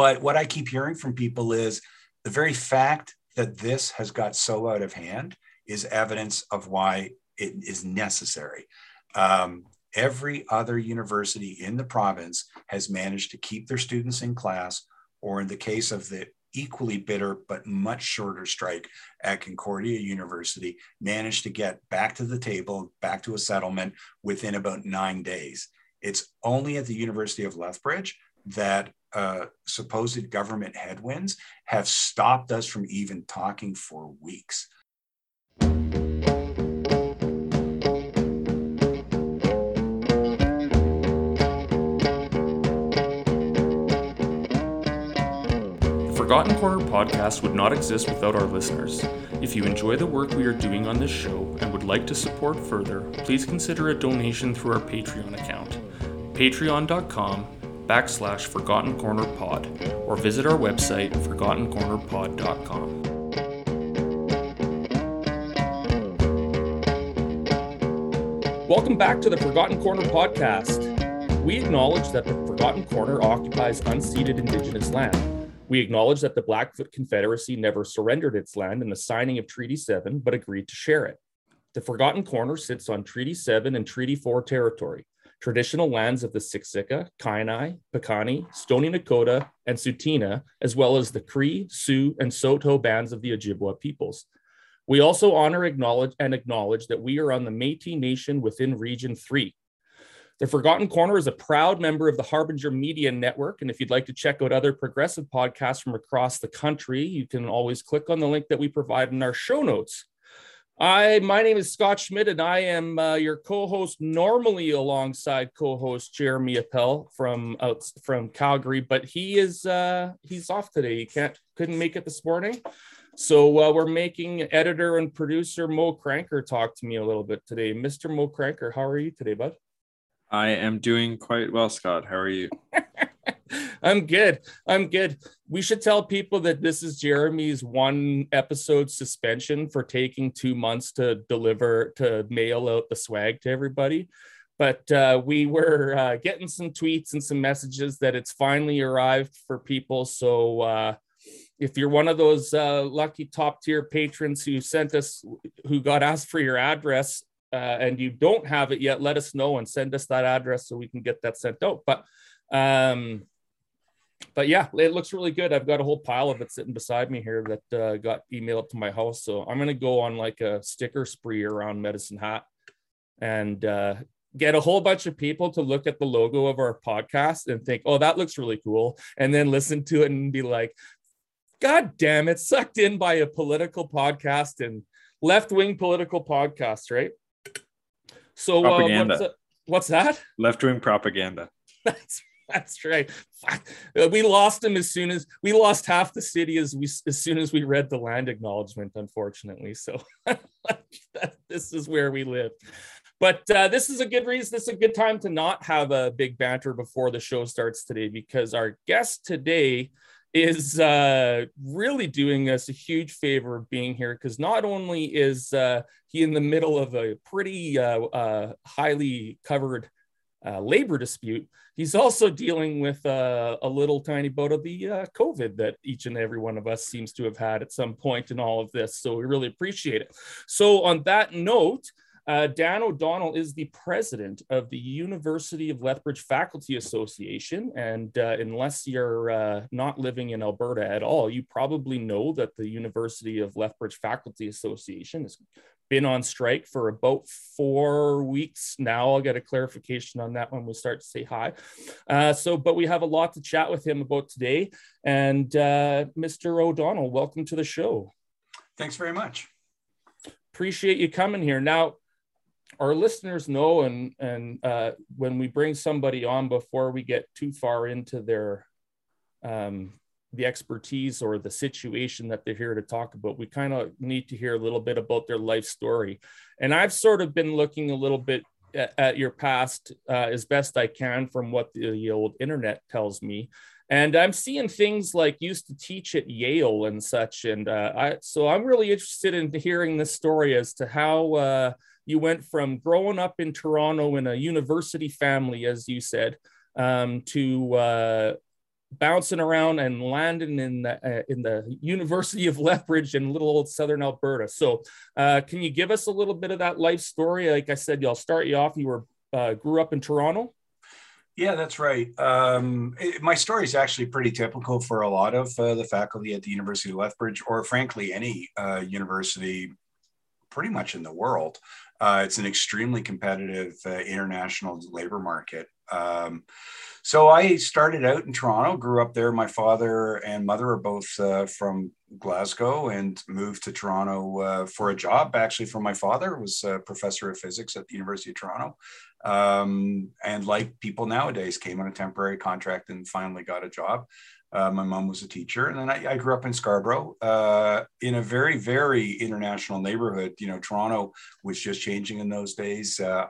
But what I keep hearing from people is the very fact that this has got so out of hand is evidence of why it is necessary. Um, every other university in the province has managed to keep their students in class, or in the case of the equally bitter but much shorter strike at Concordia University, managed to get back to the table, back to a settlement within about nine days. It's only at the University of Lethbridge that uh, supposed government headwinds have stopped us from even talking for weeks. Forgotten Corner podcast would not exist without our listeners. If you enjoy the work we are doing on this show and would like to support further, please consider a donation through our Patreon account, patreon.com backslash Forgotten Corner Pod, or visit our website, forgottencornerpod.com. Welcome back to the Forgotten Corner podcast. We acknowledge that the Forgotten Corner occupies unceded Indigenous land. We acknowledge that the Blackfoot Confederacy never surrendered its land in the signing of Treaty 7, but agreed to share it. The Forgotten Corner sits on Treaty 7 and Treaty 4 territory, traditional lands of the Siksika, Kainai, Piikani, Stoney Nakoda, and Tsuut'ina, as well as the Cree, Sioux, and Saulteaux bands of the Ojibwa peoples. We also honor acknowledge and acknowledge that we are on the Métis Nation within Region 3, the Forgotten Corner is a proud member of the Harbinger Media Network. And if you'd like to check out other progressive podcasts from across the country, you can always click on the link that we provide in our show notes. I, my name is Scott Schmidt, and I am uh, your co-host, normally alongside co-host Jeremy Appel from out from Calgary, but he is uh, he's off today. He can't couldn't make it this morning, so uh, we're making editor and producer Mo Cranker talk to me a little bit today. Mr. Mo Cranker, how are you today, bud? I am doing quite well, Scott. How are you? I'm good. I'm good. We should tell people that this is Jeremy's one episode suspension for taking two months to deliver, to mail out the swag to everybody. But uh, we were uh, getting some tweets and some messages that it's finally arrived for people. So uh, if you're one of those uh, lucky top tier patrons who sent us, who got asked for your address uh, and you don't have it yet, let us know and send us that address so we can get that sent out. But um, but yeah, it looks really good. I've got a whole pile of it sitting beside me here that uh, got emailed up to my house. So I'm gonna go on like a sticker spree around Medicine Hat and uh, get a whole bunch of people to look at the logo of our podcast and think, "Oh, that looks really cool," and then listen to it and be like, "God damn it, sucked in by a political podcast and left wing political podcast, right?" So uh, what's, what's, that? Left wing propaganda. That's that's right. We lost him as soon as we lost half the city as we as soon as we read the land acknowledgement. Unfortunately, so this is where we live. But uh, this is a good reason. This is a good time to not have a big banter before the show starts today because our guest today is uh, really doing us a huge favor of being here because not only is uh, he in the middle of a pretty uh, uh highly covered uh, labor dispute, he's also dealing with uh, a little tiny bout of the uh, COVID that each and every one of us seems to have had at some point in all of this. So we really appreciate it. So, on that note, uh, Dan O'Donnell is the president of the University of Lethbridge Faculty Association. And uh, unless you're uh, not living in Alberta at all, you probably know that the University of Lethbridge Faculty Association has been on strike for about four weeks now. I'll get a clarification on that when we start to say hi. Uh, so, but we have a lot to chat with him about today. And uh, Mr. O'Donnell, welcome to the show. Thanks very much appreciate you coming here. Now, our listeners know and and uh, when we bring somebody on before we get too far into their um, the expertise or the situation that they're here to talk about. We kind of need to hear a little bit about their life story. And i've sort of been looking a little bit at, at your past uh, as best i can from what the, the old internet tells me. And i'm seeing things like used to teach at yale and such and uh, I, so i'm really interested in hearing this story as to how uh, you went from growing up in Toronto in a university family, as you said, um, to uh, bouncing around and landing in the uh, in the University of Lethbridge in little old Southern Alberta. So, uh, can you give us a little bit of that life story? Like I said, I'll start you off. You were uh, grew up in Toronto. Yeah, that's right. Um, it, my story is actually pretty typical for a lot of uh, the faculty at the University of Lethbridge, or frankly, any uh, university pretty much in the world. Uh, it's an extremely competitive international labor market. Um, so I started out in Toronto, grew up there. My father and mother are both uh, from Glasgow and moved to Toronto uh, for a job. Actually, for my father was a professor of physics at the University of Toronto, um, and like people nowadays, came on a temporary contract and finally got a job. Uh, my mom was a teacher, and then I, I grew up in Scarborough, uh, in a very, very international neighborhood. You know, Toronto was just changing in those days. Uh,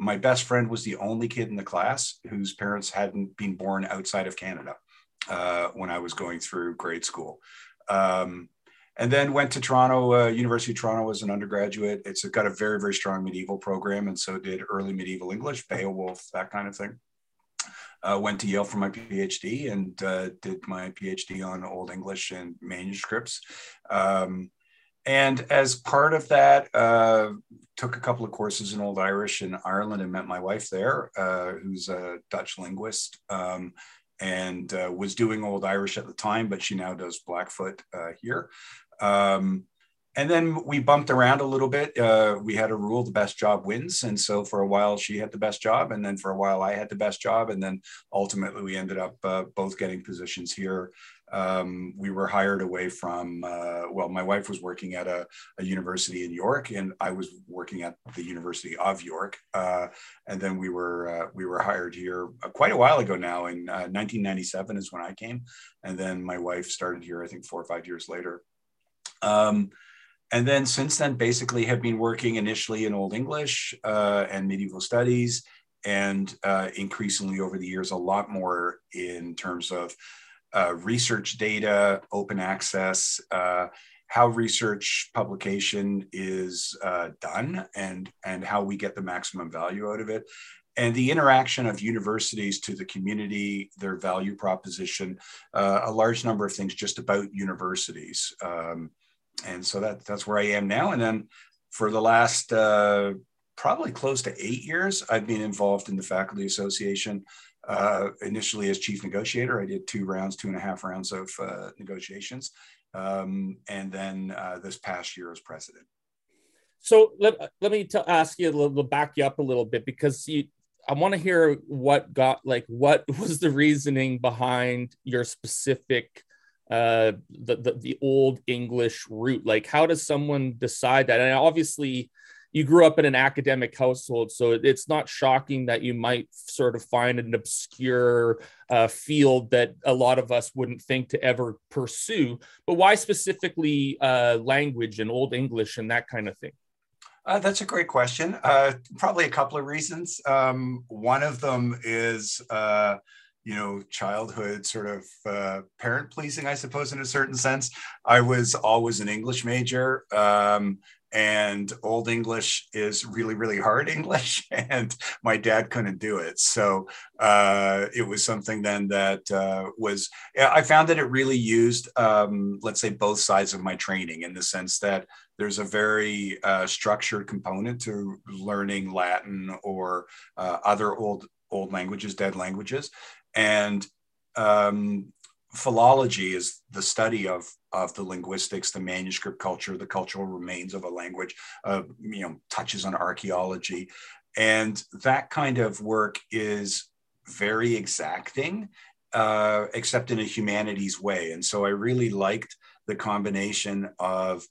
my best friend was the only kid in the class whose parents hadn't been born outside of Canada uh, when I was going through grade school. Um, and then went to Toronto, uh, University of Toronto as an undergraduate. It's got a very, very strong medieval program, and so did early medieval English, Beowulf, that kind of thing. Uh, went to Yale for my PhD and uh, did my PhD on Old English and manuscripts. Um, and as part of that, uh, took a couple of courses in Old Irish in Ireland and met my wife there, uh, who's a Dutch linguist. Um, and uh, was doing Old Irish at the time, but she now does Blackfoot uh, here. Um, and then we bumped around a little bit. Uh, we had a rule: the best job wins. And so for a while, she had the best job, and then for a while, I had the best job, and then ultimately, we ended up uh, both getting positions here. Um, we were hired away from. Uh, well, my wife was working at a, a, university in York, and I was working at the University of York. Uh, and then we were uh, we were hired here uh, quite a while ago now. In 1997 is when I came, and then my wife started here. I think four or five years later. Um, and then since then, basically have been working initially in Old English uh, and medieval studies, and uh, increasingly over the years, a lot more in terms of uh, research data, open access, uh, how research publication is uh, done, and and how we get the maximum value out of it. And the interaction of universities to the community, their value proposition, uh, a large number of things just about universities. Um, and so that that's where I am now. And then for the last uh, probably close to eight years, I've been involved in the faculty association. Uh, initially as chief negotiator, I did two rounds, two and a half rounds of uh, negotiations, um, and then uh, this past year as president. So let, let me t- ask you a little, back you up a little bit because you, I want to hear what got like what was the reasoning behind your specific uh, the, the, the old English route? Like, how does someone decide that? And obviously, you grew up in an academic household, so it's not shocking that you might sort of find an obscure uh, field that a lot of us wouldn't think to ever pursue. But why specifically uh, language and Old English and that kind of thing? Uh, that's a great question. Uh, probably a couple of reasons. Um, one of them is uh, you know childhood sort of uh, parent pleasing i suppose in a certain sense. I was always an english major um, and old english is really really hard english and my dad couldn't do it. So uh, it was something then that uh, was i found that it really used um, let's say both sides of my training in the sense that there's a very uh, structured component to learning latin or uh, other old old languages dead languages and um, philology is the study of of the linguistics, the manuscript culture, the cultural remains of a language. Uh, you know, touches on archaeology, and that kind of work is very exacting, uh, except in a humanities way. And so I really liked the combination of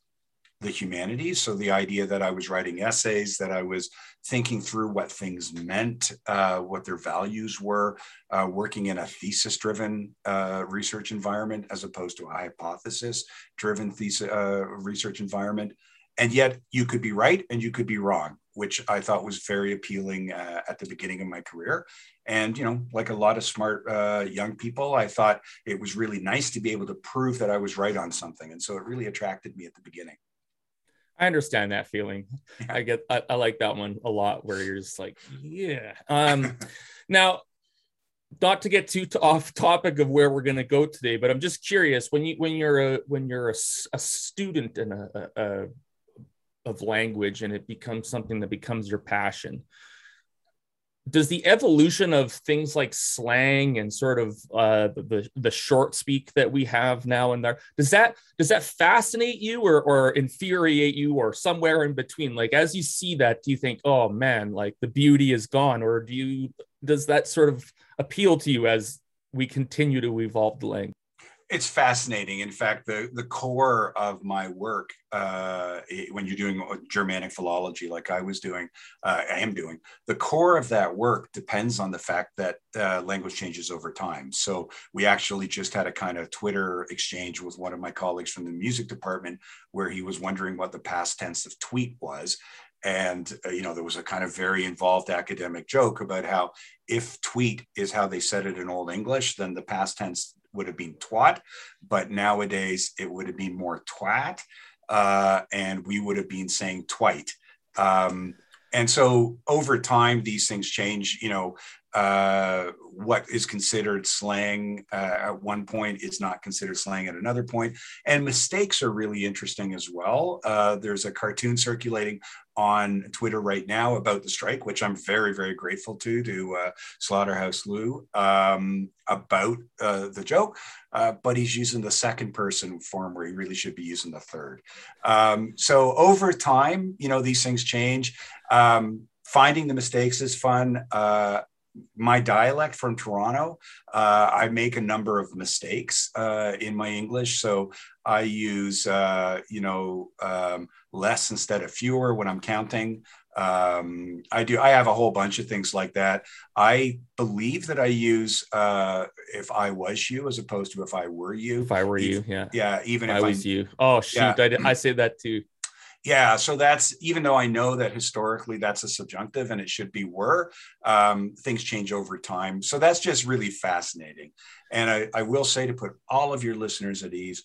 the humanities. So the idea that I was writing essays, that I was thinking through what things meant, uh, what their values were, uh, working in a thesis driven uh, research environment as opposed to a hypothesis driven thesis uh, research environment. And yet you could be right and you could be wrong, which I thought was very appealing uh, at the beginning of my career. And, you know, like a lot of smart uh, young people, I thought it was really nice to be able to prove that I was right on something. And so it really attracted me at the beginning. I understand that feeling. I get I, I, like that one a lot where you're just like, yeah. Um now not to get too t- off topic of where we're going to go today, but I'm just curious when you when you're a when you're a, a student in a, a, a of language and it becomes something that becomes your passion does the evolution of things like slang and sort of uh, the the short speak that we have now and there does that does that fascinate you or or infuriate you or somewhere in between? Like as you see that do you think oh man like the beauty is gone or do you does that sort of appeal to you as we continue to evolve the language it's fascinating. In fact, the, the core of my work, uh, when you're doing Germanic philology, like I was doing, uh, I am doing, the core of that work depends on the fact that uh, language changes over time. So we actually just had a kind of Twitter exchange with one of my colleagues from the music department where he was wondering what the past tense of tweet was and uh, you know there was a kind of very involved academic joke about how if tweet is how they said it in old english then the past tense would have been twat, but nowadays it would have been more twat, uh, and we would have been saying twite. Um, and so over time, these things change. You know, uh, what is considered slang uh, at one point is not considered slang at another point. And mistakes are really interesting as well. Uh, there's a cartoon circulating on Twitter right now about the strike, which I'm very, very grateful to, to uh, Slaughterhouse Lou um, about uh, the joke. Uh, but he's using the second person form where he really should be using the third. Um, so over time, you know, these things change. Um, finding the mistakes is fun. Uh, my dialect from Toronto, uh, I make a number of mistakes uh, in my English. So I use, uh, you know, um, less instead of fewer when I'm counting. Um, I do. I have a whole bunch of things like that. I believe that I use uh, "if I was you" as opposed to "if I were you." If I were you, yeah, yeah. Even if I was you. Oh shoot! Yeah. I, did, I say that too. Yeah, so that's even though I know that historically that's a subjunctive and it should be were, um, things change over time. So that's just really fascinating. And I, I will say to put all of your listeners at ease,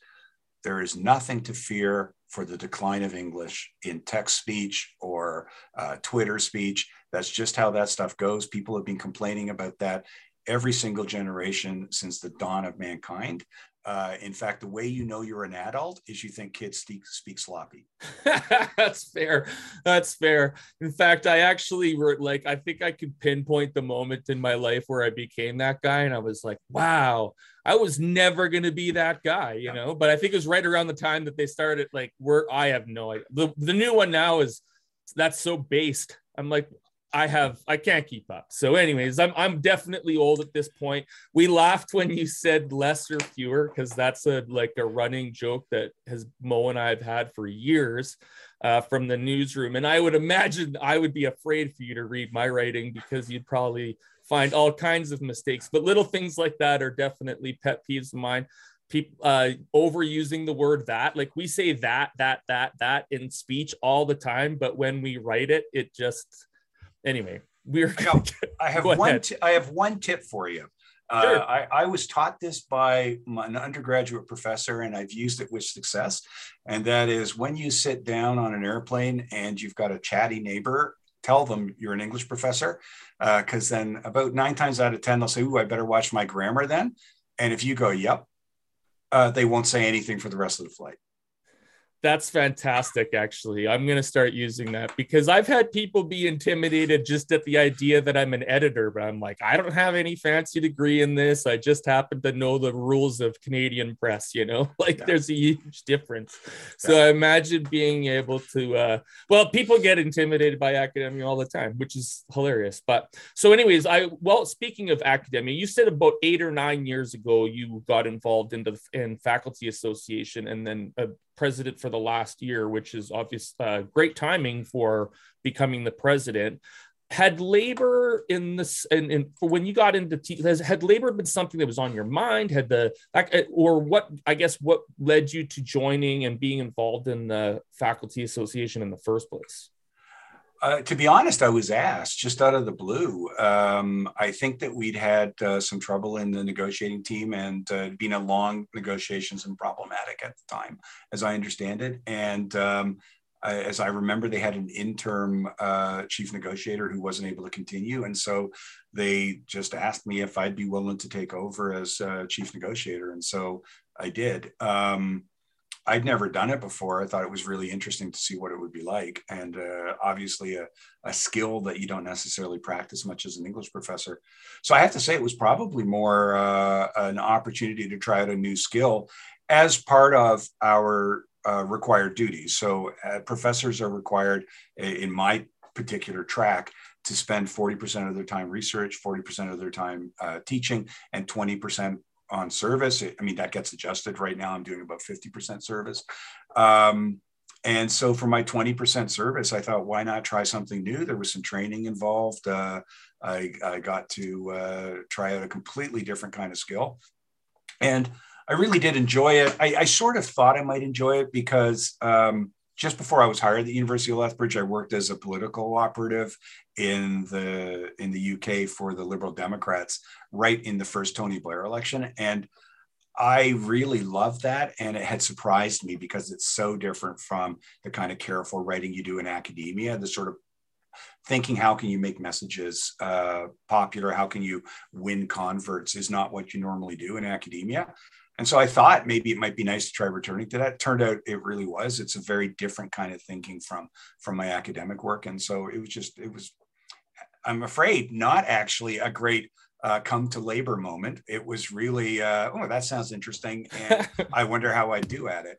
there is nothing to fear for the decline of English in text speech or uh, Twitter speech. That's just how that stuff goes. People have been complaining about that every single generation since the dawn of mankind. Uh, in fact, the way you know you're an adult is you think kids speak, speak sloppy. That's fair. That's fair. In fact, I actually were like, I think I could pinpoint the moment in my life where I became that guy. And I was like, wow, I was never going to be that guy, you yeah. know? But I think it was right around the time that they started, like, where I have no idea. The, the new one now is that's so based. I'm like, I have I can't keep up. So, anyways, I'm I'm definitely old at this point. We laughed when you said less or fewer because that's a like a running joke that has Mo and I have had for years uh, from the newsroom. And I would imagine I would be afraid for you to read my writing because you'd probably find all kinds of mistakes. But little things like that are definitely pet peeves of mine people uh overusing the word that like we say that that that that in speech all the time but when we write it it just anyway, we're. I, I have one. T- I have one tip for you. Uh, sure. I, I, was taught this by my, an undergraduate professor, and I've used it with success. And that is when you sit down on an airplane and you've got a chatty neighbor, tell them you're an English professor, because uh, then about nine times out of ten they'll say, "Ooh, I better watch my grammar then." And if you go, "Yep," uh, they won't say anything for the rest of the flight. That's fantastic, actually. I'm going to start using that because I've had people be intimidated just at the idea that I'm an editor, but I'm like, I don't have any fancy degree in this. I just happen to know the rules of Canadian press, you know, like yeah. there's a huge difference. Yeah. So I imagine being able to, uh, well, people get intimidated by academia all the time, which is hilarious. But so, anyways, I, well, speaking of academia, you said about eight or nine years ago you got involved in the in faculty association and then a president for the last year, which is obvious uh, great timing for becoming the president. Had labor in this, and, and when you got into, t- has, had labor been something that was on your mind? Had the, or what, I guess, what led you to joining and being involved in the faculty association in the first place? Uh, to be honest, I was asked just out of the blue. Um, I think that we'd had uh, some trouble in the negotiating team and uh, been a long negotiations and problematic at the time, as I understand it. And um, as I remember, they had an interim uh, chief negotiator who wasn't able to continue, and so they just asked me if I'd be willing to take over as uh, chief negotiator, and so I did. Um, I'd never done it before. I thought it was really interesting to see what it would be like, and uh, obviously a, a, skill that you don't necessarily practice much as an English professor. So I have to say it was probably more uh, an opportunity to try out a new skill as part of our uh, required duties. So uh, professors are required in my particular track to spend 40% of their time research, 40% of their time uh, teaching, and 20% on service. I mean, that gets adjusted right now. I'm doing about 50% service. Um, and so for my 20% service, I thought, why not try something new? There was some training involved. Uh, I, I, got to uh, try out a completely different kind of skill. And I really did enjoy it. I, I sort of thought I might enjoy it because um, just before I was hired at the University of Lethbridge, I worked as a political operative in the in the UK for the Liberal Democrats right in the first Tony Blair election, and I really loved that, and it had surprised me because it's so different from the kind of careful writing you do in academia. The sort of thinking how can you make messages uh, popular, how can you win converts is not what you normally do in academia. And so I thought maybe it might be nice to try returning to that. Turned out it really was. It's a very different kind of thinking from from my academic work, and so it was just it was. I'm afraid not actually a great uh, come to labor moment. It was really uh, oh that sounds interesting, and I wonder how I do at it.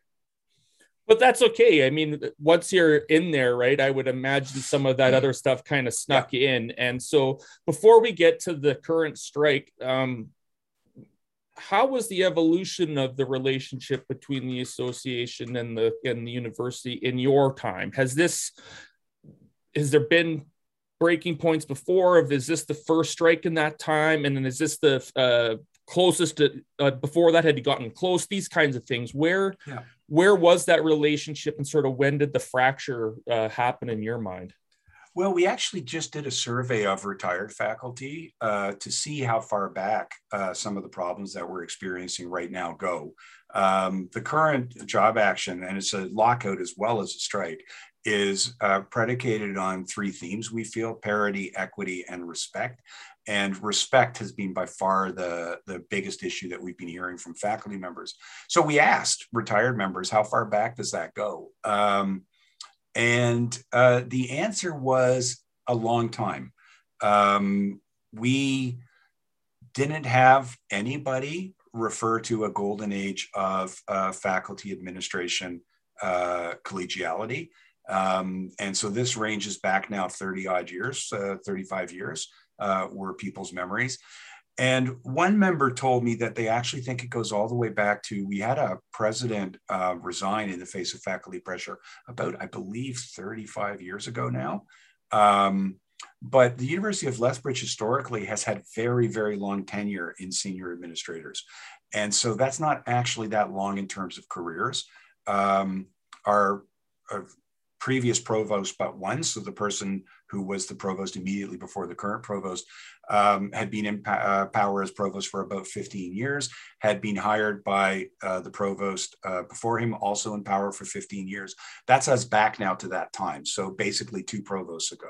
But that's okay. I mean, once you're in there, right? I would imagine some of that other stuff kind of snuck yeah. in. And so, before we get to the current strike, um, how was the evolution of the relationship between the association and the and the university in your time? Has this has there been breaking points before? Of is this the first strike in that time, and then is this the uh, closest to, uh, before that? Had you gotten close? These kinds of things. Where yeah. where was that relationship, and sort of when did the fracture uh, happen in your mind? Well, we actually just did a survey of retired faculty uh, to see how far back uh, some of the problems that we're experiencing right now go. Um, the current job action, and it's a lockout as well as a strike, is uh, predicated on three themes we feel parity, equity, and respect. And respect has been by far the, the biggest issue that we've been hearing from faculty members. So we asked retired members, how far back does that go? Um, and uh, the answer was a long time. Um, we didn't have anybody refer to a golden age of uh, faculty administration uh, collegiality. Um, and so this ranges back now 30 odd years, uh, 35 years uh, were people's memories. And one member told me that they actually think it goes all the way back to we had a president uh, resign in the face of faculty pressure about, I believe, 35 years ago now. Um, but the University of Lethbridge historically has had very, very long tenure in senior administrators. And so that's not actually that long in terms of careers. Um, our, our previous provost but one. So the person who was the provost immediately before the current provost um, had been in uh, power as provost for about 15 years, had been hired by uh, the provost uh, before him, also in power for 15 years. That's us back now to that time. So basically, two provosts ago.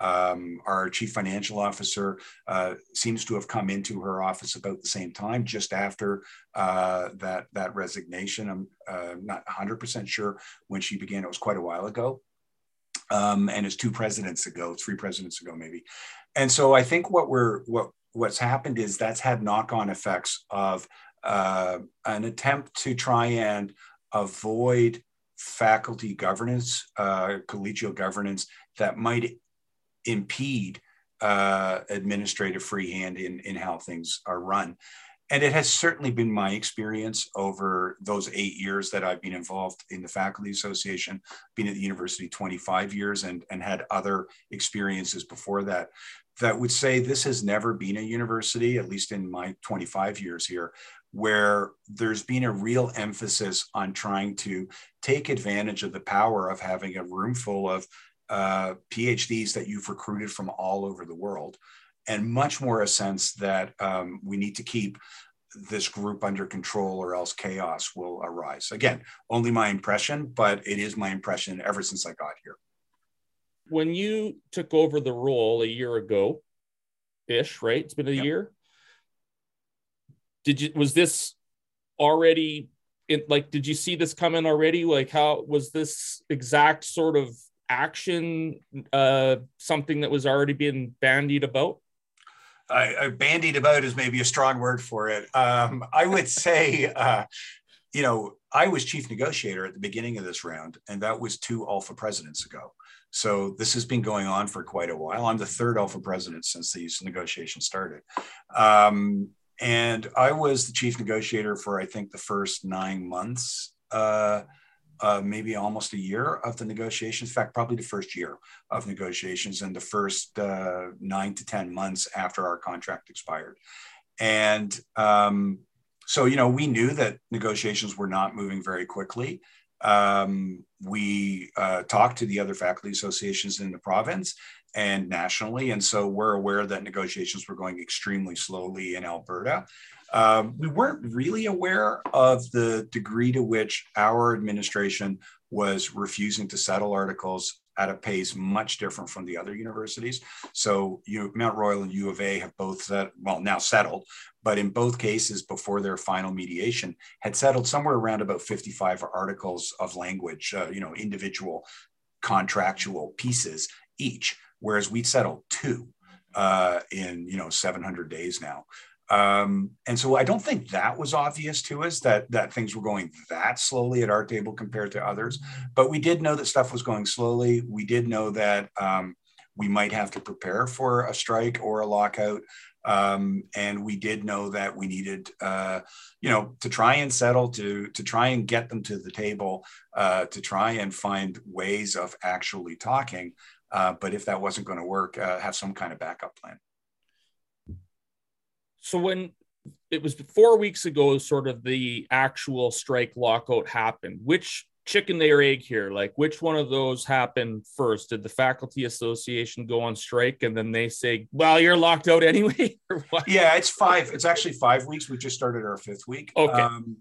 Um, our chief financial officer uh, seems to have come into her office about the same time, just after uh, that that resignation. I'm uh, not 100% sure when she began. It was quite a while ago, um, and it's two presidents ago, three presidents ago, maybe. And so I think what we're what what's happened is that's had knock-on effects of uh, an attempt to try and avoid faculty governance, uh, collegial governance that might impede uh, administrative freehand in, in how things are run. And it has certainly been my experience over those eight years that I've been involved in the Faculty Association, been at the university 25 years and, and had other experiences before that, that would say this has never been a university, at least in my 25 years here, where there's been a real emphasis on trying to take advantage of the power of having a room full of uh, PhDs that you've recruited from all over the world, and much more a sense that um, we need to keep this group under control or else chaos will arise. Again, only my impression, but it is my impression ever since I got here. When you took over the role a year ago, ish, right? It's been a yep. year. Did you was this already in like did you see this coming already? Like how was this exact sort of action uh something that was already being bandied about? I, I bandied about is maybe a strong word for it. Um, I would say, uh, you know, I was chief negotiator at the beginning of this round, and that was two ULFA presidents ago. So this has been going on for quite a while. I'm the third ULFA president since these negotiations started. Um, and I was the chief negotiator for, I think, the first nine months. Uh, uh, maybe almost a year of the negotiations. In fact, probably the first year of negotiations and the first uh, nine to 10 months after our contract expired. And um, so, you know, we knew that negotiations were not moving very quickly. Um, we uh, talked to the other faculty associations in the province and nationally. And so we're aware that negotiations were going extremely slowly in Alberta. Um, we weren't really aware of the degree to which our administration was refusing to settle articles at a pace much different from the other universities. So you, Mount Royal and U of A have both set, well now settled, but in both cases before their final mediation had settled somewhere around about 55 articles of language, uh, you know, individual contractual pieces each, whereas we settled two uh, in you know 700 days now. Um, and so I don't think that was obvious to us that that things were going that slowly at our table compared to others. But we did know that stuff was going slowly. We did know that um, we might have to prepare for a strike or a lockout. Um, and we did know that we needed, uh, you know, to try and settle, to to try and get them to the table, uh, to try and find ways of actually talking. Uh, but if that wasn't going to work, uh, have some kind of backup plan so when it was four weeks ago, sort of the actual strike lockout happened, which chicken or egg here? Like, which one of those happened first? Did the faculty association go on strike and then they say, well, you're locked out anyway? yeah, it's five. It's actually five weeks. We just started our fifth week. Okay. Um,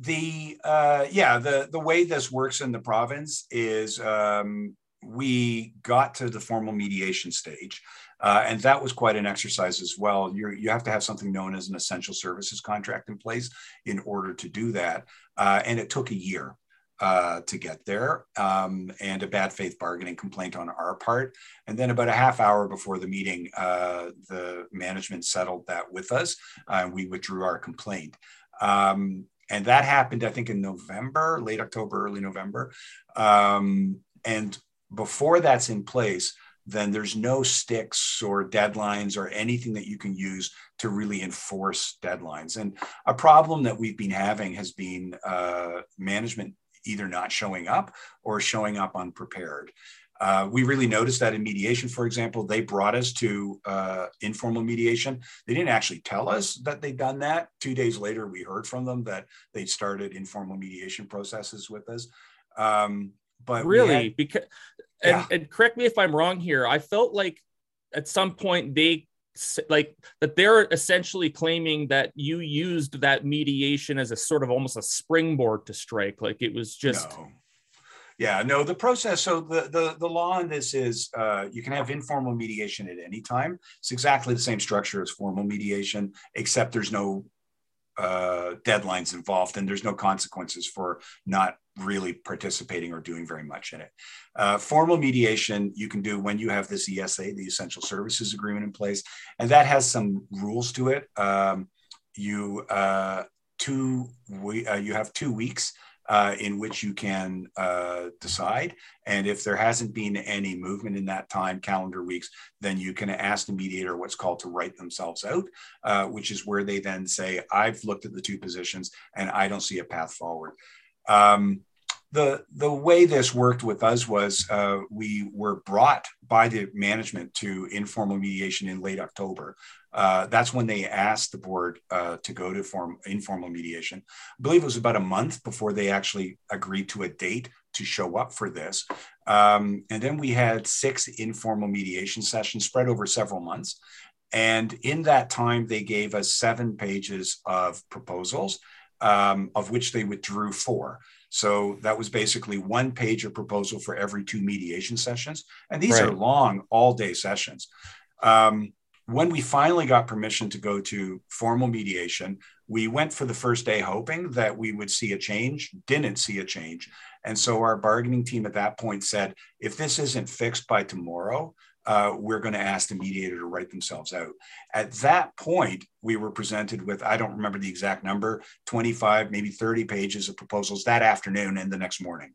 the uh, yeah the the way this works in the province is um, we got to the formal mediation stage uh, and that was quite an exercise as well. you you have to have something known as an essential services contract in place in order to do that. Uh, and it took a year uh, to get there um, and a bad faith bargaining complaint on our part. And then about a half hour before the meeting, uh, the management settled that with us. and we withdrew our complaint. Um, and that happened, I think, in November, late October, early November. Um, and before that's in place, then there's no sticks or deadlines or anything that you can use to really enforce deadlines. And a problem that we've been having has been uh, management either not showing up or showing up unprepared. Uh, we really noticed that in mediation, for example, they brought us to uh, informal mediation. They didn't actually tell us that they'd done that. Two days later, we heard from them that they'd started informal mediation processes with us. Um, but really, had, because and, yeah. and correct me if I'm wrong here. I felt like at some point they like that they're essentially claiming that you used that mediation as a sort of almost a springboard to strike. Like it was just. No. Yeah, no, the process. So the the, the law on this is uh, you can have informal mediation at any time. It's exactly the same structure as formal mediation, except there's no uh, deadlines involved and there's no consequences for not really participating or doing very much in it. Uh, formal mediation you can do when you have this ESA, the Essential Services Agreement in place, and that has some rules to it. Um, you uh, two we, uh, you have two weeks uh, in which you can uh, decide. And if there hasn't been any movement in that time, calendar weeks, then you can ask the mediator what's called to write themselves out, uh, which is where they then say, I've looked at the two positions and I don't see a path forward. Um, the the way this worked with us was uh, we were brought by the management to informal mediation in late October. Uh, that's when they asked the board uh, to go to form informal mediation. I believe it was about a month before they actually agreed to a date to show up for this. Um, and then we had six informal mediation sessions spread over several months. And in that time, they gave us seven pages of proposals, um, of which they withdrew four. So that was basically one page of proposal for every two mediation sessions. And these right. are long, all day sessions. Um, when we finally got permission to go to formal mediation, we went for the first day hoping that we would see a change, didn't see a change. And so our bargaining team at that point said, if this isn't fixed by tomorrow, uh, we're going to ask the mediator to write themselves out. At that point, we were presented with, I don't remember the exact number, 25, maybe 30 pages of proposals that afternoon and the next morning.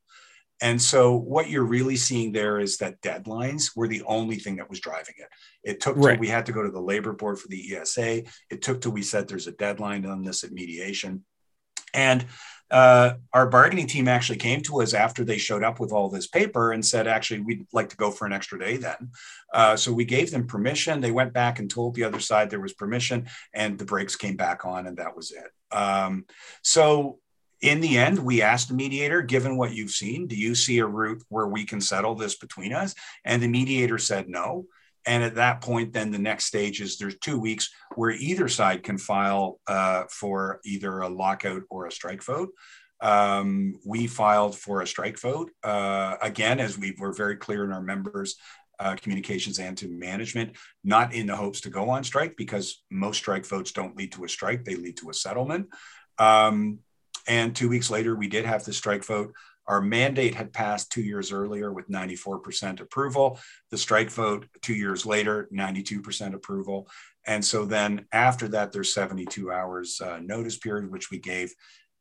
And so what you're really seeing there is that deadlines were the only thing that was driving it. It took right. till we had to go to the labor board for the ESA. It took till we said there's a deadline on this at mediation. And uh, our bargaining team actually came to us after they showed up with all this paper and said, actually, we'd like to go for an extra day then. Uh, so we gave them permission. They went back and told the other side there was permission, and the brakes came back on, and that was it. Um, so in the end, we asked the mediator, given what you've seen, do you see a route where we can settle this between us? And the mediator said no. And at that point, then the next stage is there's two weeks where either side can file uh, for either a lockout or a strike vote. Um, we filed for a strike vote. Uh, again, as we were very clear in our members' uh, communications and to management, not in the hopes to go on strike because most strike votes don't lead to a strike, they lead to a settlement. Um, and two weeks later, we did have the strike vote. Our mandate had passed two years earlier with 94% approval. The strike vote two years later, 92% approval. And so then after that, there's 72 hours uh, notice period, which we gave,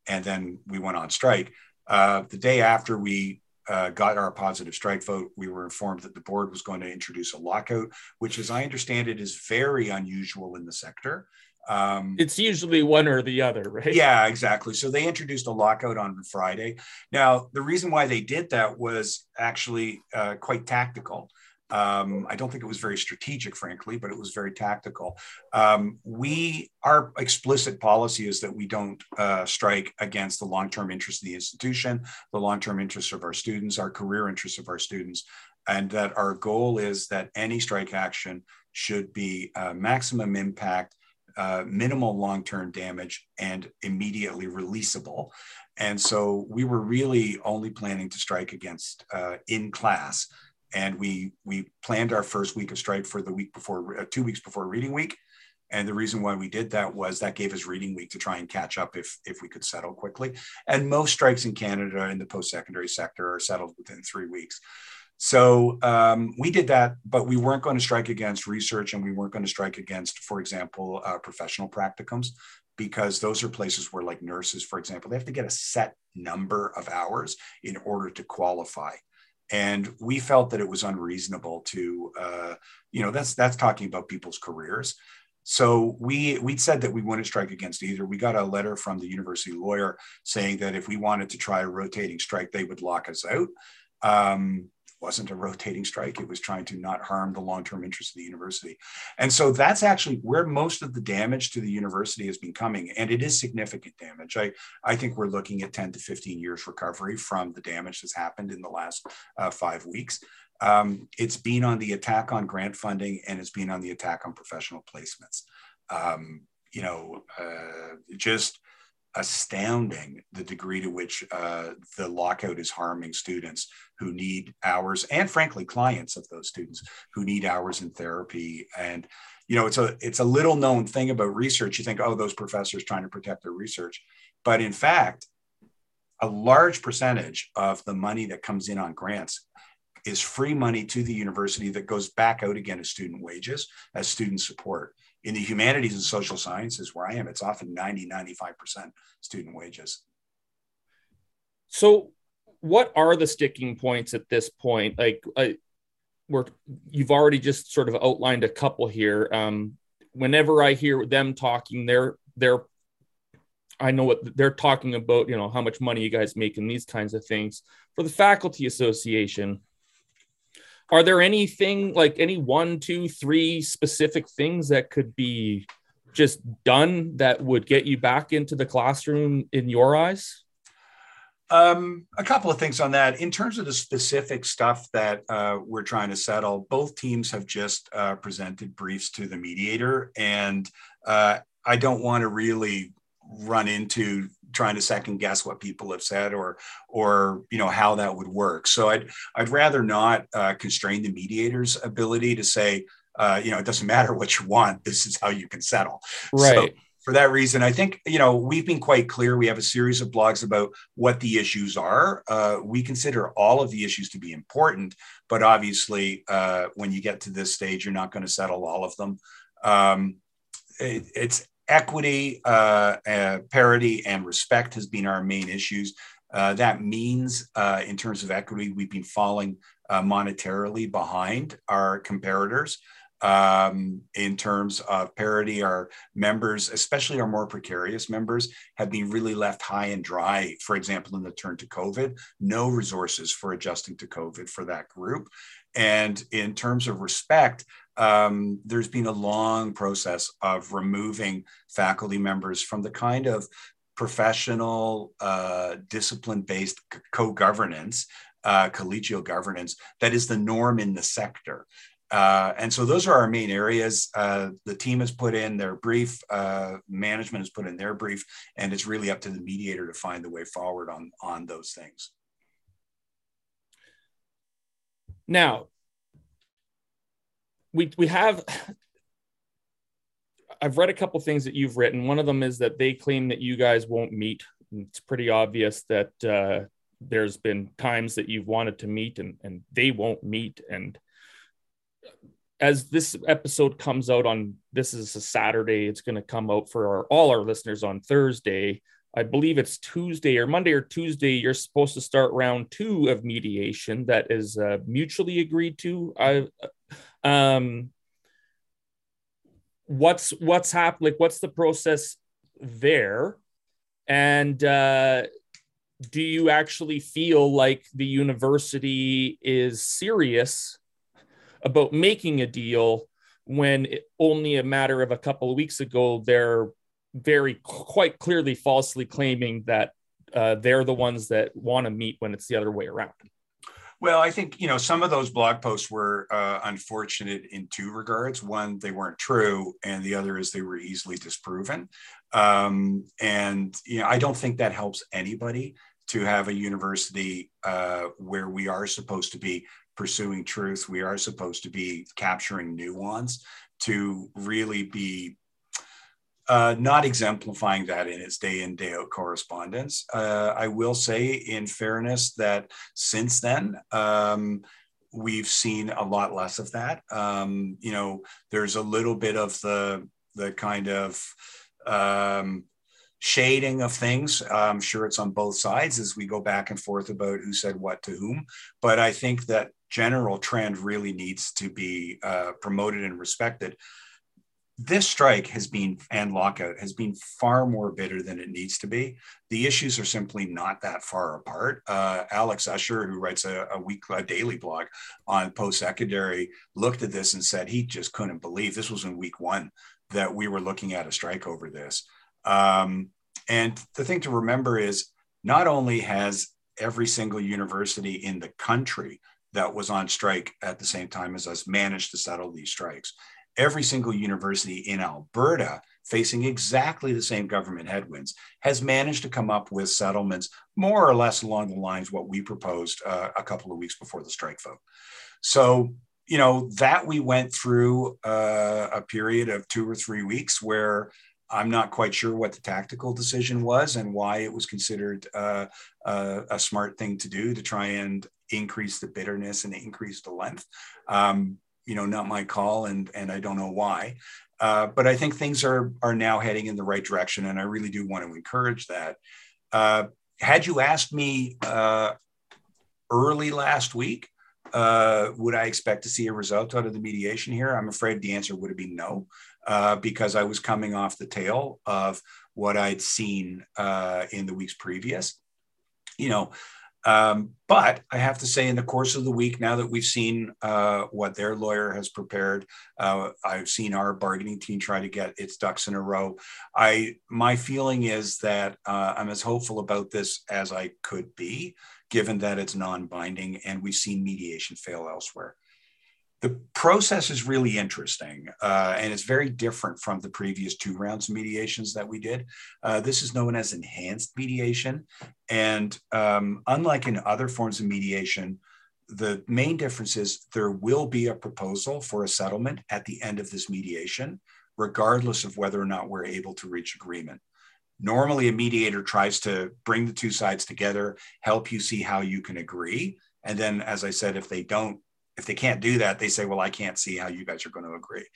and then we went on strike. Uh, the day after we uh, got our positive strike vote, we were informed that the board was going to introduce a lockout, which, as I understand it, is very unusual in the sector. Um, it's usually one or the other, right? Yeah, exactly. So they introduced a lockout on Friday. Now, the reason why they did that was actually uh, quite tactical. Um, I don't think it was very strategic, frankly, but it was very tactical. Um, we, our explicit policy is that we don't uh, strike against the long-term interests of the institution, the long-term interests of our students, our career interests of our students, and that our goal is that any strike action should be uh, maximum impact uh, minimal long-term damage and immediately releasable. And so we were really only planning to strike against uh, in class. And we we planned our first week of strike for the week before, uh, two weeks before reading week. And the reason why we did that was that gave us reading week to try and catch up if if we could settle quickly. And most strikes in Canada in the post-secondary sector are settled within three weeks. So um, we did that, but we weren't going to strike against research and we weren't going to strike against, for example, uh, professional practicums, because those are places where, like nurses, for example, they have to get a set number of hours in order to qualify. And we felt that it was unreasonable to, uh, you know, that's that's talking about people's careers. So we we said that we wouldn't strike against either. We got a letter from the university lawyer saying that if we wanted to try a rotating strike, they would lock us out. Um, wasn't a rotating strike. It was trying to not harm the long-term interests of the university. And so that's actually where most of the damage to the university has been coming. And it is significant damage. I, I think we're looking at 10 to 15 years recovery from the damage that's happened in the last uh, five weeks. Um, it's been on the attack on grant funding and it's been on the attack on professional placements. Um, you know, uh, just astounding the degree to which uh, the lockout is harming students who need hours and frankly clients of those students who need hours in therapy. And you know it's a it's a little known thing about research. You think oh those professors trying to protect their research. But in fact a large percentage of the money that comes in on grants is free money to the university that goes back out again as student wages as student support in the humanities and social sciences where I am, it's often 90, 95% student wages. So what are the sticking points at this point? Like I, we're, you've already just sort of outlined a couple here. Um, whenever I hear them talking, they're, they're, I know what they're talking about, you know, how much money you guys make and these kinds of things. For the faculty association, are there anything like any one, two, three specific things that could be just done that would get you back into the classroom in your eyes? Um, a couple of things on that. In terms of the specific stuff that uh, we're trying to settle, both teams have just uh, presented briefs to the mediator, and uh, I don't want to really run into trying to second guess what people have said or or you know how that would work. So I'd I'd rather not uh, constrain the mediator's ability to say, uh, you know, it doesn't matter what you want. This is how you can settle. Right. So, for that reason, I think you know we've been quite clear. We have a series of blogs about what the issues are. Uh, we consider all of the issues to be important, but obviously, uh, when you get to this stage, you're not going to settle all of them. Um, it, it's equity, uh, uh, parity, and respect has been our main issues. Uh, that means, uh, in terms of equity, we've been falling monetarily behind our comparators um, in terms of parity. Our members, especially our more precarious members, have been really left high and dry. For example, in the turn to COVID, no resources for adjusting to COVID for that group. And in terms of respect, um, there's been a long process of removing faculty members from the kind of professional, uh, discipline based co governance, uh, collegial governance that is the norm in the sector. Uh, and so those are our main areas. Uh, the team has put in their brief, uh, management has put in their brief, and it's really up to the mediator to find the way forward on, on those things. Now, we, we have, I've read a couple things that you've written. One of them is that they claim that you guys won't meet. It's pretty obvious that uh, there's been times that you've wanted to meet and, and they won't meet. And as this episode comes out on this is a Saturday, it's going to come out for our, all our listeners on Thursday. I believe it's Tuesday or Monday or Tuesday. You're supposed to start round two of mediation that is uh, mutually agreed to. I, um, what's what's happening? Like, what's the process there? And uh, do you actually feel like the university is serious about making a deal when it, only a matter of a couple of weeks ago they're very quite clearly falsely claiming that uh, they're the ones that want to meet when it's the other way around well i think you know some of those blog posts were uh, unfortunate in two regards one they weren't true and the other is they were easily disproven um, and you know i don't think that helps anybody to have a university uh, where we are supposed to be pursuing truth. We are supposed to be capturing nuance to really be uh, not exemplifying that in its day in, day out correspondence. Uh, I will say, in fairness, that since then, um, we've seen a lot less of that. Um, you know, there's a little bit of the the kind of um, shading of things. I'm sure it's on both sides as we go back and forth about who said what to whom. But I think that general trend really needs to be uh, promoted and respected. This strike has been, and lockout has been far more bitter than it needs to be. The issues are simply not that far apart. Uh, Alex Usher, who writes a, a week, a daily blog on post secondary, looked at this and said he just couldn't believe this was in week one that we were looking at a strike over this. Um, and the thing to remember is not only has every single university in the country that was on strike at the same time as us managed to settle these strikes. Every single university in Alberta, facing exactly the same government headwinds, has managed to come up with settlements more or less along the lines what we proposed uh, a couple of weeks before the strike vote. So, you know, that we went through uh, a period of two or three weeks where I'm not quite sure what the tactical decision was and why it was considered uh, uh, a smart thing to do to try and increase the bitterness and increase the length. Um, you know, not my call, and and I don't know why. Uh, but I think things are are now heading in the right direction, and I really do want to encourage that. Uh, had you asked me uh, early last week, uh, would I expect to see a result out of the mediation here? I'm afraid the answer would have been no, uh, because I was coming off the tail of what I'd seen uh, in the weeks previous. You know, Um, but I have to say, in the course of the week, now that we've seen uh, what their lawyer has prepared, uh, I've seen our bargaining team try to get its ducks in a row. I my feeling is that uh, I'm as hopeful about this as I could be, given that it's non-binding and we've seen mediation fail elsewhere. The process is really interesting, uh, and it's very different from the previous two rounds of mediations that we did. Uh, this is known as enhanced mediation. And um, unlike in other forms of mediation, the main difference is there will be a proposal for a settlement at the end of this mediation, regardless of whether or not we're able to reach agreement. Normally, a mediator tries to bring the two sides together, help you see how you can agree. And then, as I said, if they don't if they can't do that, they say, well, I can't see how you guys are going to agree.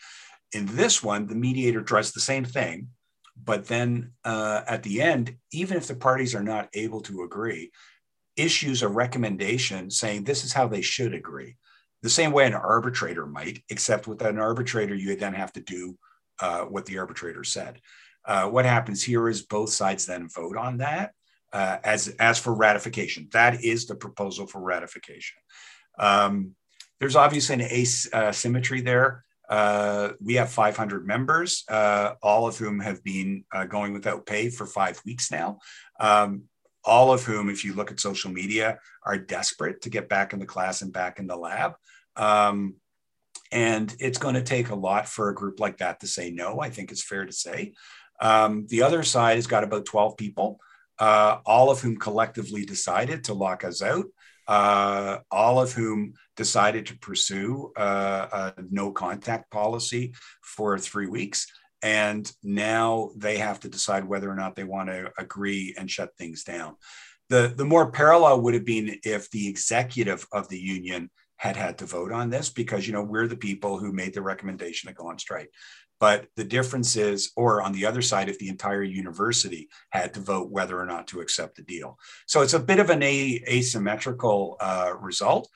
In this one, the mediator tries the same thing, but then uh, at the end, even if the parties are not able to agree, issues a recommendation saying this is how they should agree. The same way an arbitrator might, except with an arbitrator, you then have to do uh, what the arbitrator said. Uh, what happens here is both sides then vote on that uh, as as for ratification. That is the proposal for ratification. Um, there's obviously an asymmetry there. Uh, we have 500 members, uh, all of whom have been uh, going without pay for five weeks now. Um, all of whom, if you look at social media, are desperate to get back in the class and back in the lab. Um, and it's going to take a lot for a group like that to say no, I think it's fair to say. Um, the other side has got about 12 people, uh, all of whom collectively decided to lock us out uh, all of whom decided to pursue uh, a no contact policy for three weeks. And now they have to decide whether or not they want to agree and shut things down. The, the more parallel would have been if the executive of the union had had to vote on this because you know we're the people who made the recommendation to go on strike but the difference is, or on the other side, if the entire university had to vote whether or not to accept the deal. So it's a bit of an asymmetrical uh, result.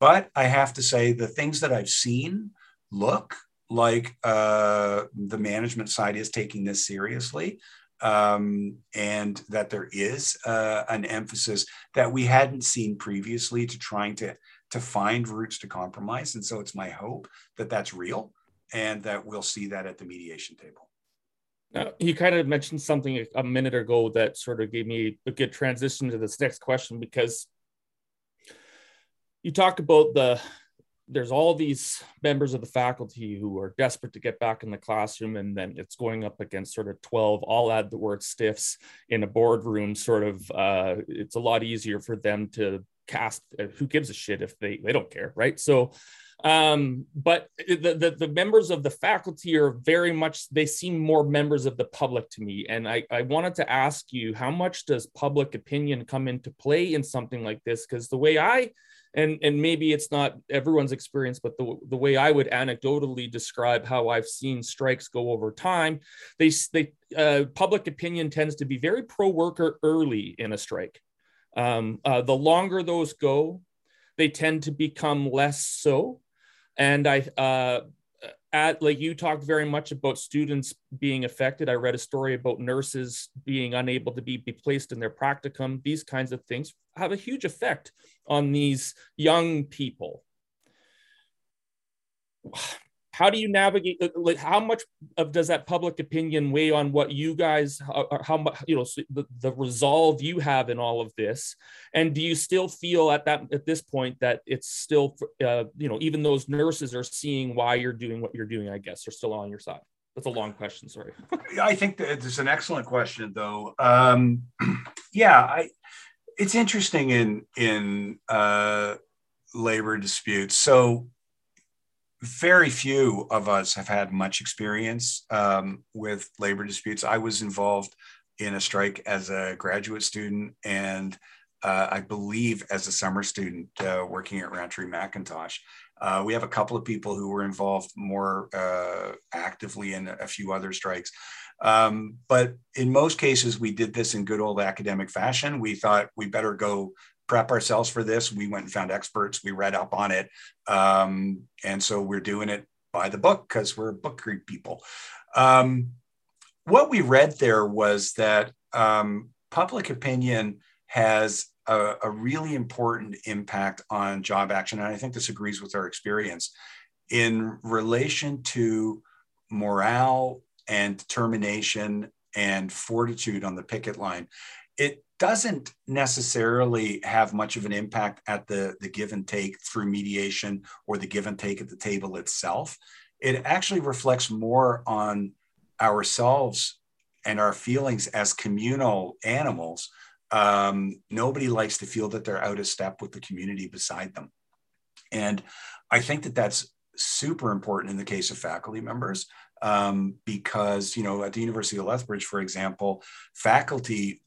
But I have to say, the things that I've seen look like uh, the management side is taking this seriously. Um, and that there is uh, an emphasis that we hadn't seen previously to trying to to find routes to compromise. And so it's my hope that that's real and that we'll see that at the mediation table. Now, you kind of mentioned something a minute ago that sort of gave me a good transition to this next question because you talk about the there's all these members of the faculty who are desperate to get back in the classroom and then it's going up against sort of 12 i'll add the word stiffs in a boardroom sort of uh, it's a lot easier for them to cast uh, who gives a shit if they they don't care right so um, but the, the, the members of the faculty are very much they seem more members of the public to me. And I, I wanted to ask you how much does public opinion come into play in something like this? Because the way i and and maybe it's not everyone's experience but the, the way i would anecdotally describe how i've seen strikes go over time they they uh, public opinion tends to be very pro worker early in a strike. Um, uh, the longer those go they tend to become less so and I, uh, at like you talked very much about students being affected. I read a story about nurses being unable to be, be placed in their practicum. These kinds of things have a huge effect on these young people how do you navigate uh, like how much of does that public opinion weigh on what you guys how, how much you know the, the resolve you have in all of this? And do you still feel at that at this point that it's still uh, you know even those nurses are seeing why you're doing what you're doing i guess are still on your side? That's a long question sorry. I think that it's an excellent question though. Um yeah i it's interesting in in uh labor disputes. So very few of us have had much experience um, with labor disputes. I was involved in a strike as a graduate student and uh, I believe as a summer student uh, working at Rowntree Mackintosh. Uh, we have a couple of people who were involved more uh, actively in a few other strikes. Um, but in most cases, we did this in good old academic fashion. We thought we better go prep ourselves for this. We went and found experts. We read up on it, um, and so we're doing it by the book because we're book read people. Um, what we read there was that um, public opinion has a, a, really important impact on job action. And I think this agrees with our experience in relation to morale and determination and fortitude on the picket line. It doesn't necessarily have much of an impact at the, the give and take through mediation or the give and take at the table itself. It actually reflects more on ourselves and our feelings as communal animals. Um, nobody likes to feel that they're out of step with the community beside them. And I think that that's super important in the case of faculty members um, because, you know, at the University of Lethbridge, for example, faculty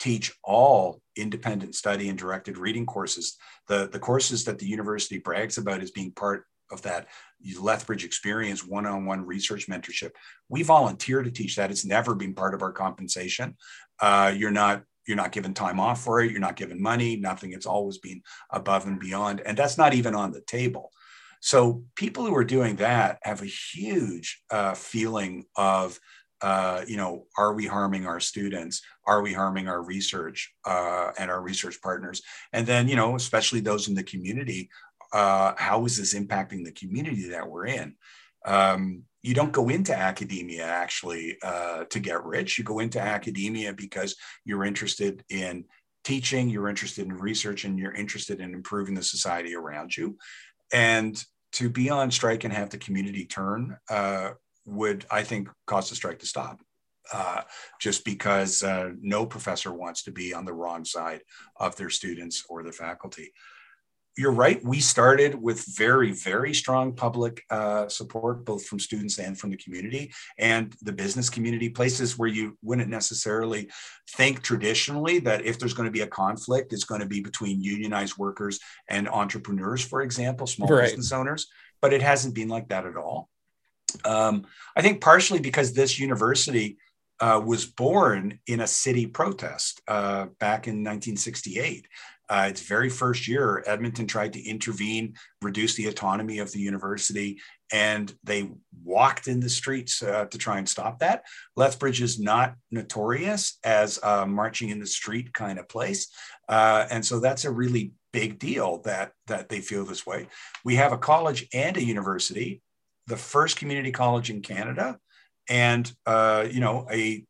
teach all independent study and directed reading courses. The, the courses that the university brags about as being part of that Lethbridge experience one-on-one research mentorship. We volunteer to teach that. It's never been part of our compensation. Uh, you're not you're not given time off for it. You're not given money. Nothing. It's always been above and beyond, and that's not even on the table. So people who are doing that have a huge uh, feeling of uh, you know, are we harming our students? Are we harming our research uh, and our research partners? And then, you know, especially those in the community, uh, how is this impacting the community that we're in? Um, you don't go into academia actually uh, to get rich. You go into academia because you're interested in teaching, you're interested in research, and you're interested in improving the society around you. And to be on strike and have the community turn uh, would, I think, cause the strike to stop. Uh, just because uh, no professor wants to be on the wrong side of their students or the faculty. You're right. We started with very, very strong public uh, support, both from students and from the community and the business community, places where you wouldn't necessarily think traditionally that if there's going to be a conflict, it's going to be between unionized workers and entrepreneurs, for example, small right. business owners. But it hasn't been like that at all. Um, I think partially because this university uh, was born in a city protest uh, back in 1968. Uh, its very first year, Edmonton tried to intervene, reduce the autonomy of the university, and they walked in the streets uh, to try and stop that. Lethbridge is not notorious as a marching in the street kind of place, uh, and so that's a really big deal that that they feel this way. We have a college and a university the first community college in Canada, and uh, you know a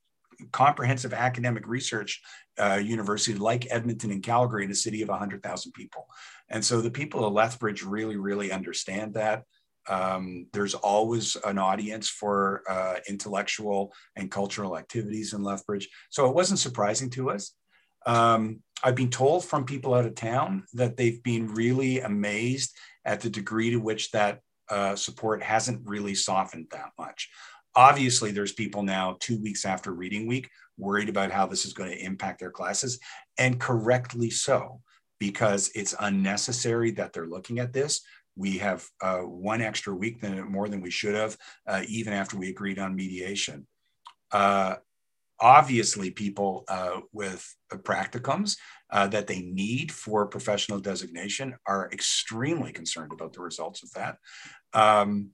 comprehensive academic research uh, university like Edmonton and Calgary in a city of 100,000 people. And so the people of Lethbridge really, really understand that. Um, there's always an audience for uh, intellectual and cultural activities in Lethbridge. So it wasn't surprising to us. Um, I've been told from people out of town that they've been really amazed at the degree to which that uh, support hasn't really softened that much. Obviously, there's people now two weeks after reading week worried about how this is going to impact their classes, and correctly so, because it's unnecessary that they're looking at this. We have uh, one extra week than more than we should have, uh, even after we agreed on mediation. Uh, obviously people uh, with practicums uh, that they need for professional designation are extremely concerned about the results of that. Um,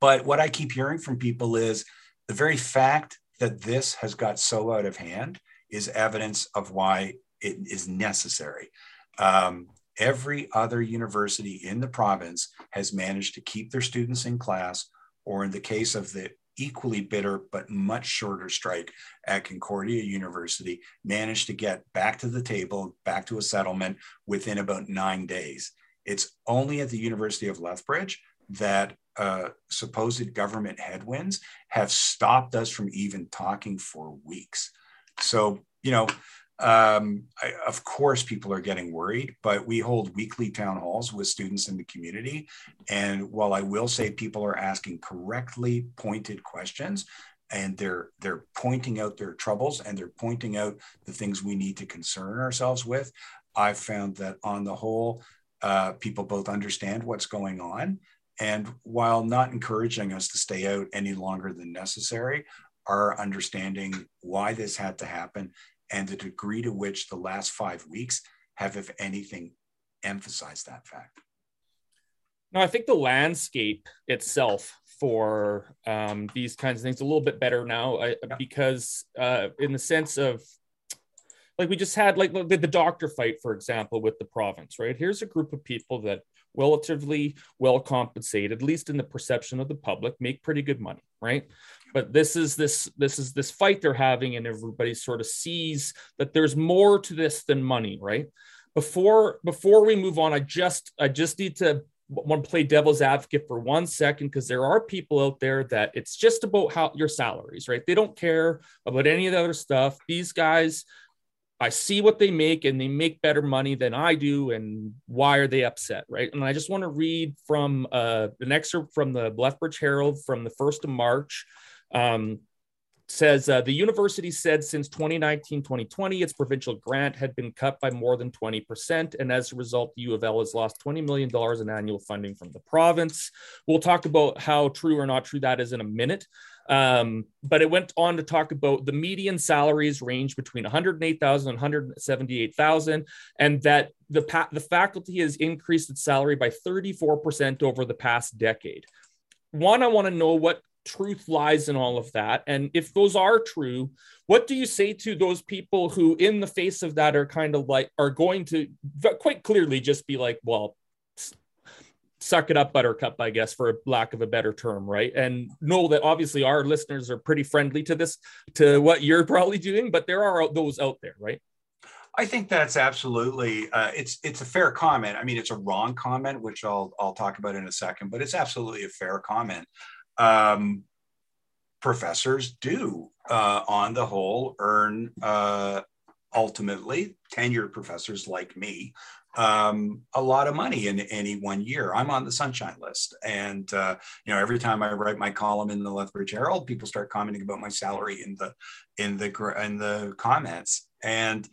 but what I keep hearing from people is the very fact that this has got so out of hand is evidence of why it is necessary. Um, every other university in the province has managed to keep their students in class, or in the case of the equally bitter but much shorter strike at Concordia University managed to get back to the table, back to a settlement within about nine days. It's only at the University of Lethbridge that uh, supposed government headwinds have stopped us from even talking for weeks. So, you know, um, I, of course, people are getting worried, but we hold weekly town halls with students in the community. And while I will say people are asking correctly pointed questions, and they're they're pointing out their troubles and they're pointing out the things we need to concern ourselves with. I've found that on the whole, uh, people both understand what's going on, and while not encouraging us to stay out any longer than necessary, are understanding why this had to happen and the degree to which the last five weeks have, if anything, emphasized that fact. No, I think the landscape itself for um, these kinds of things a little bit better now yeah. because, uh, in the sense of like we just had like the, the doctor fight, for example, with the province, right? Here's a group of people that relatively well compensated, at least in the perception of the public, make pretty good money, right? But this is this this is this fight they're having, and everybody sort of sees that there's more to this than money, right? Before before we move on, I just I just need to want to play devil's advocate for one second because there are people out there that it's just about how your salaries, right? They don't care about any of the other stuff. These guys I see what they make and they make better money than I do. And why are they upset? Right. And I just want to read from uh, an excerpt from the Lethbridge Herald from the 1st of March. Um, says uh, the university said since 2019 2020 its provincial grant had been cut by more than 20% and as a result the u of l has lost $20 million in annual funding from the province we'll talk about how true or not true that is in a minute um, but it went on to talk about the median salaries range between 108,000 and 178,000, and that the, pa- the faculty has increased its salary by 34% over the past decade. One, I want to know what truth lies in all of that. And if those are true, what do you say to those people who, in the face of that, are kind of like, are going to quite clearly just be like, well, suck it up buttercup i guess for lack of a better term right and know that obviously our listeners are pretty friendly to this to what you're probably doing but there are those out there right I think that's absolutely uh, it's it's a fair comment. I mean, it's a wrong comment, which I'll I'll talk about in a second, but it's absolutely a fair comment. Um, professors do, uh, on the whole, earn uh, ultimately tenured professors like me um, a lot of money in any one year. I'm on the sunshine list, and uh, you know every time I write my column in the Lethbridge Herald, people start commenting about my salary in the in the in the comments. And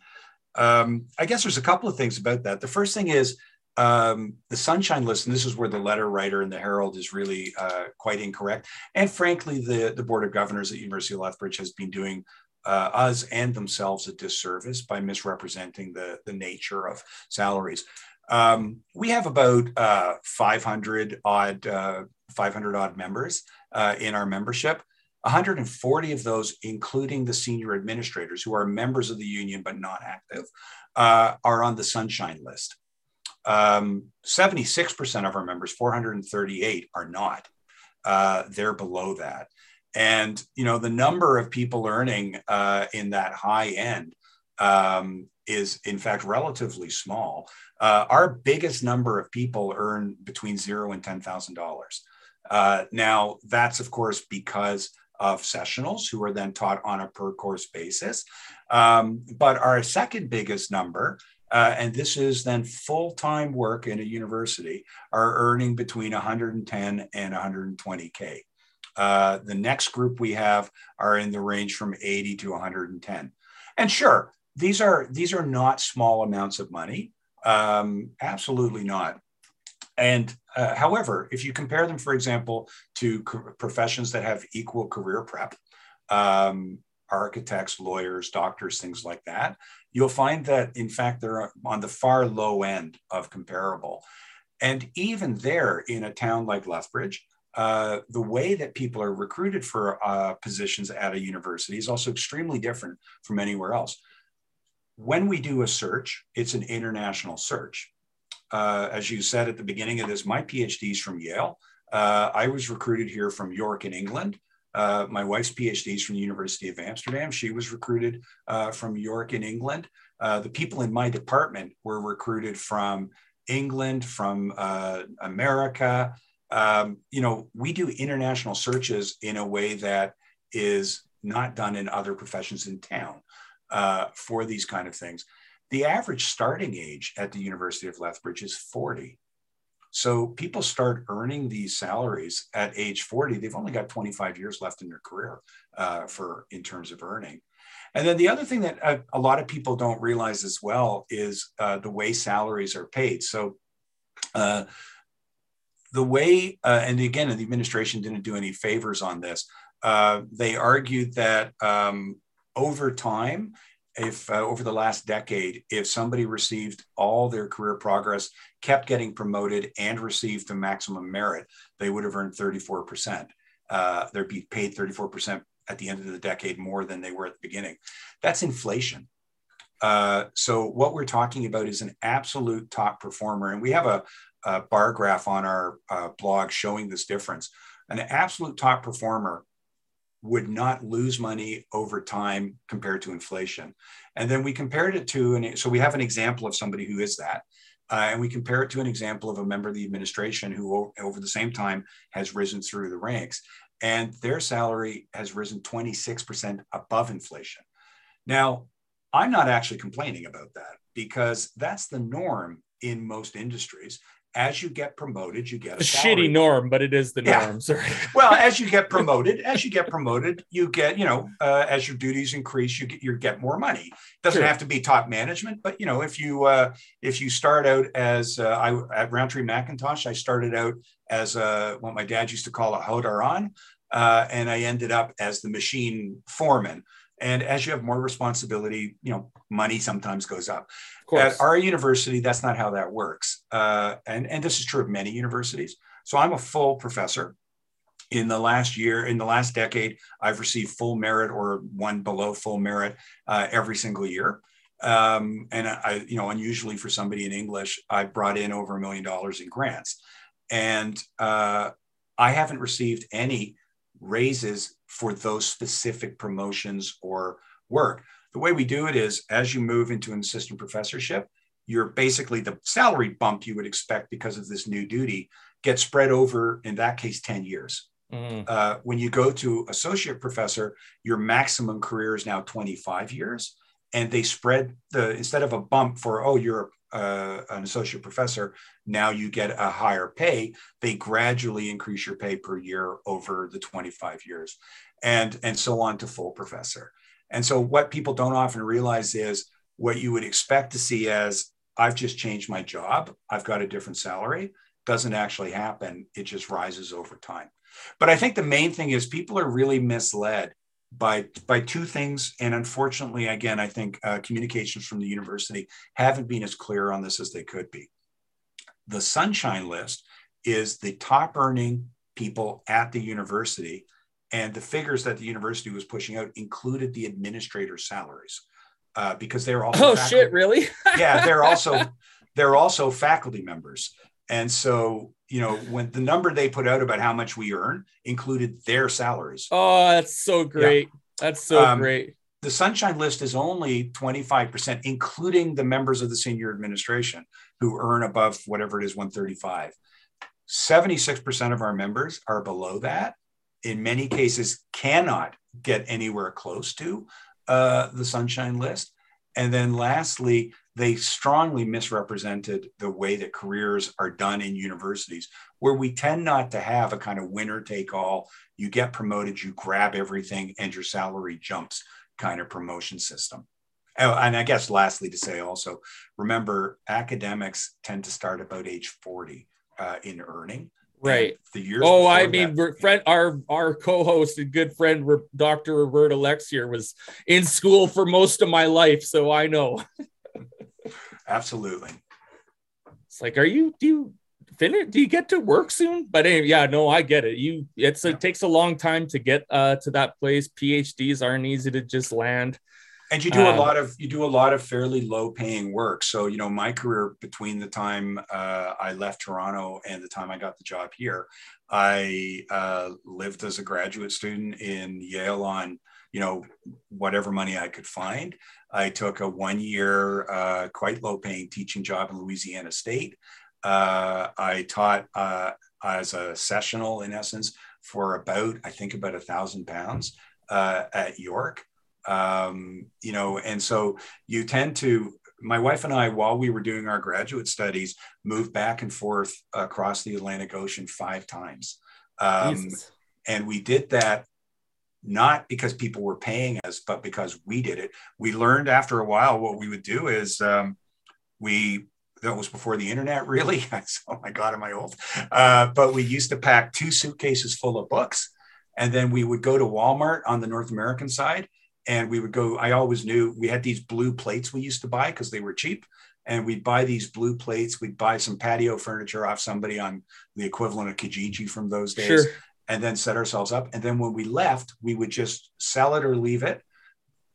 um, I guess there's a couple of things about that. The first thing is um, the sunshine list, and this is where the letter writer in the Herald is really uh, quite incorrect. And frankly, the the board of governors at University of Lethbridge has been doing uh, us and themselves a disservice by misrepresenting the, the nature of salaries. Um, we have about uh, 500 odd uh, 500 odd members uh, in our membership. 140 of those, including the senior administrators who are members of the union but not active, uh, are on the sunshine list. Um, 76% of our members, 438, are not. Uh, they're below that. And you know the number of people earning uh, in that high end um, is in fact relatively small. Uh, our biggest number of people earn between zero and ten thousand dollars. Uh, now that's of course because of sessionals who are then taught on a per course basis. Um, but our second biggest number uh, and this is then full-time work in a university, are earning between 110 and 120K. Uh, the next group we have are in the range from 80 to 110. And sure, these are these are not small amounts of money. Um, absolutely not. And uh, however, if you compare them, for example, to co- professions that have equal career prep, um, architects, lawyers, doctors, things like that, you'll find that in fact they're on the far low end of comparable. And even there, in a town like Lethbridge, uh, the way that people are recruited for uh, positions at a university is also extremely different from anywhere else. When we do a search, it's an international search. Uh, as you said at the beginning of this, my PhD is from Yale. Uh, I was recruited here from York in England. Uh, my wife's PhD is from the University of Amsterdam. She was recruited from York in England. the people in my department were recruited from England, from America, um, you know, we do international searches in a way that is not done in other professions in town uh, for these kind of things. The average starting age at the University of Lethbridge is 40. So people start earning these salaries at age 40. They've only got 25 years left in their career uh, for in terms of earning. And then the other thing that a, uh, a lot of people don't realize as well is uh, the way salaries are paid. So uh, the way, uh, and again, the administration didn't do any favors on this. Uh, they argued that um, over time, if uh, over the last decade, if somebody received all their career progress, kept getting promoted, and received the maximum merit, they would have earned 34%. Uh, they'd be paid 34% at the end of the decade more than they were at the beginning. That's inflation. Uh, so what we're talking about is an absolute top performer, and we have a, a bar graph on our uh, blog showing this difference. An absolute top performer would not lose money over time compared to inflation. And then we compared it to, and so we have an example of somebody who is that. Uh, and we compare it to an example of a member of the administration who, over the same time, has risen through the ranks. And their salary has risen 26% above inflation. Now, I'm not actually complaining about that because that's the norm in most industries as you get promoted, you get a, a shitty norm, but it is the yeah. norm. Sorry. well, as you get promoted, as you get promoted, you get, you know, uh, as your duties increase, you get you get more money. Doesn't have to be top management, but you know, if you uh, if you start out as uh, I at Rowntree Mackintosh, I started out as a, what my dad used to call a hodaran, uh, and I ended up as the machine foreman. And as you have more responsibility, you know, money sometimes goes up. At our university, that's not how that works. Uh, and, and this is true of many universities. So I'm a full professor. In the last year, in the last decade, I've received full merit or one below full merit uh, every single year. Um, and I, you know, unusually for somebody in English, I brought in over a million dollars in grants. And uh, I haven't received any raises for those specific promotions or work. The way we do it is as you move into an assistant professorship, you're basically the salary bump you would expect because of this new duty gets spread over, in that case, 10 years. Mm. Uh, when you go to associate professor, your maximum career is now 25 years. And they spread the, instead of a bump for, oh, you're uh, an associate professor, now you get a higher pay. They gradually increase your pay per year over the 25 years, and and so on to full professor. And so what people don't often realize is what you would expect to see as I've just changed my job, I've got a different salary, doesn't actually happen. It just rises over time. But I think the main thing is people are really misled by by two things. And unfortunately again i think uh, communications from the university haven't been as clear on this as they could be. The sunshine list is the top earning people at the university and the figures that the university was pushing out included the administrator salaries uh, because they're all oh faculty. shit really? Yeah they're also they're also faculty members. And so you know, when the number they put out about how much we earn included their salaries. Oh, that's so great. Yeah. That's so um, great. The sunshine list is only 25%, including the members of the senior administration who earn above whatever it is, 135. 76% of our members are below that. In many cases, cannot get anywhere close to uh, the sunshine list. And then lastly, they strongly misrepresented the way that careers are done in universities, where we tend not to have a kind of winner take all, you get promoted, you grab everything, and your salary jumps kind of promotion system. Oh, and I guess lastly to say also, remember academics tend to start about age 40 uh, in earning. Right. The years. Oh, I mean, that, friend, our our co-host and good friend, Dr. Roberta Lexier, was in school for most of my life, so I know. Absolutely. It's like, are you do you finish? Do you get to work soon? But anyway, yeah, no, I get it. You it's yeah. it takes a long time to get uh to that place. PhDs aren't easy to just land. And you do a um, lot of you do a lot of fairly low paying work. So you know, my career between the time uh, I left Toronto and the time I got the job here, I uh, lived as a graduate student in Yale on you know whatever money I could find. I took a one year, uh, quite low paying teaching job in Louisiana State. Uh, I taught uh, as a sessional, in essence, for about, I think, about a thousand pounds uh, at York. Um, you know, and so you tend to, my wife and I, while we were doing our graduate studies, moved back and forth across the Atlantic Ocean five times. Um, and we did that not because people were paying us, but because we did it. We learned after a while what we would do is um, we that was before the internet, really. oh my God, am I old? Uh, but we used to pack two suitcases full of books, and then we would go to Walmart on the North American side, and we would go. I always knew we had these blue plates we used to buy because they were cheap. And we'd buy these blue plates. We'd buy some patio furniture off somebody on the equivalent of Kijiji from those days. Sure and then set ourselves up. And then when we left, we would just sell it or leave it,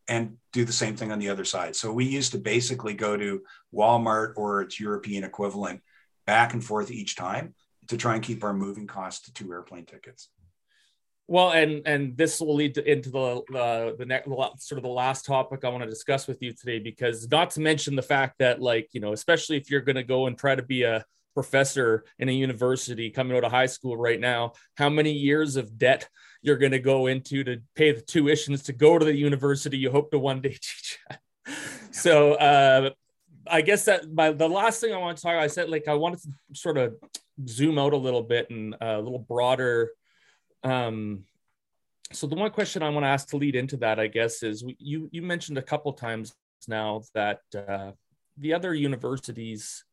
and do the same thing on the other side. So we used to basically go to Walmart or its European equivalent back and forth each time to try and keep our moving costs to two airplane tickets. Well, and and this will lead to, into the the the next sort of the last topic I want to discuss with you today, because not to mention the fact that like you know, especially if you're going to go and try to be a professor in a university coming out of high school right now, how many years of debt you're going to go into to pay the tuitions to go to the university you hope to one day teach. So uh, I guess that my the last thing I want to talk, about, I said like I wanted to sort of zoom out a little bit and uh, a little broader. Um, so the one question I want to ask to lead into that, I guess, is you you mentioned a couple times now that uh, the other universities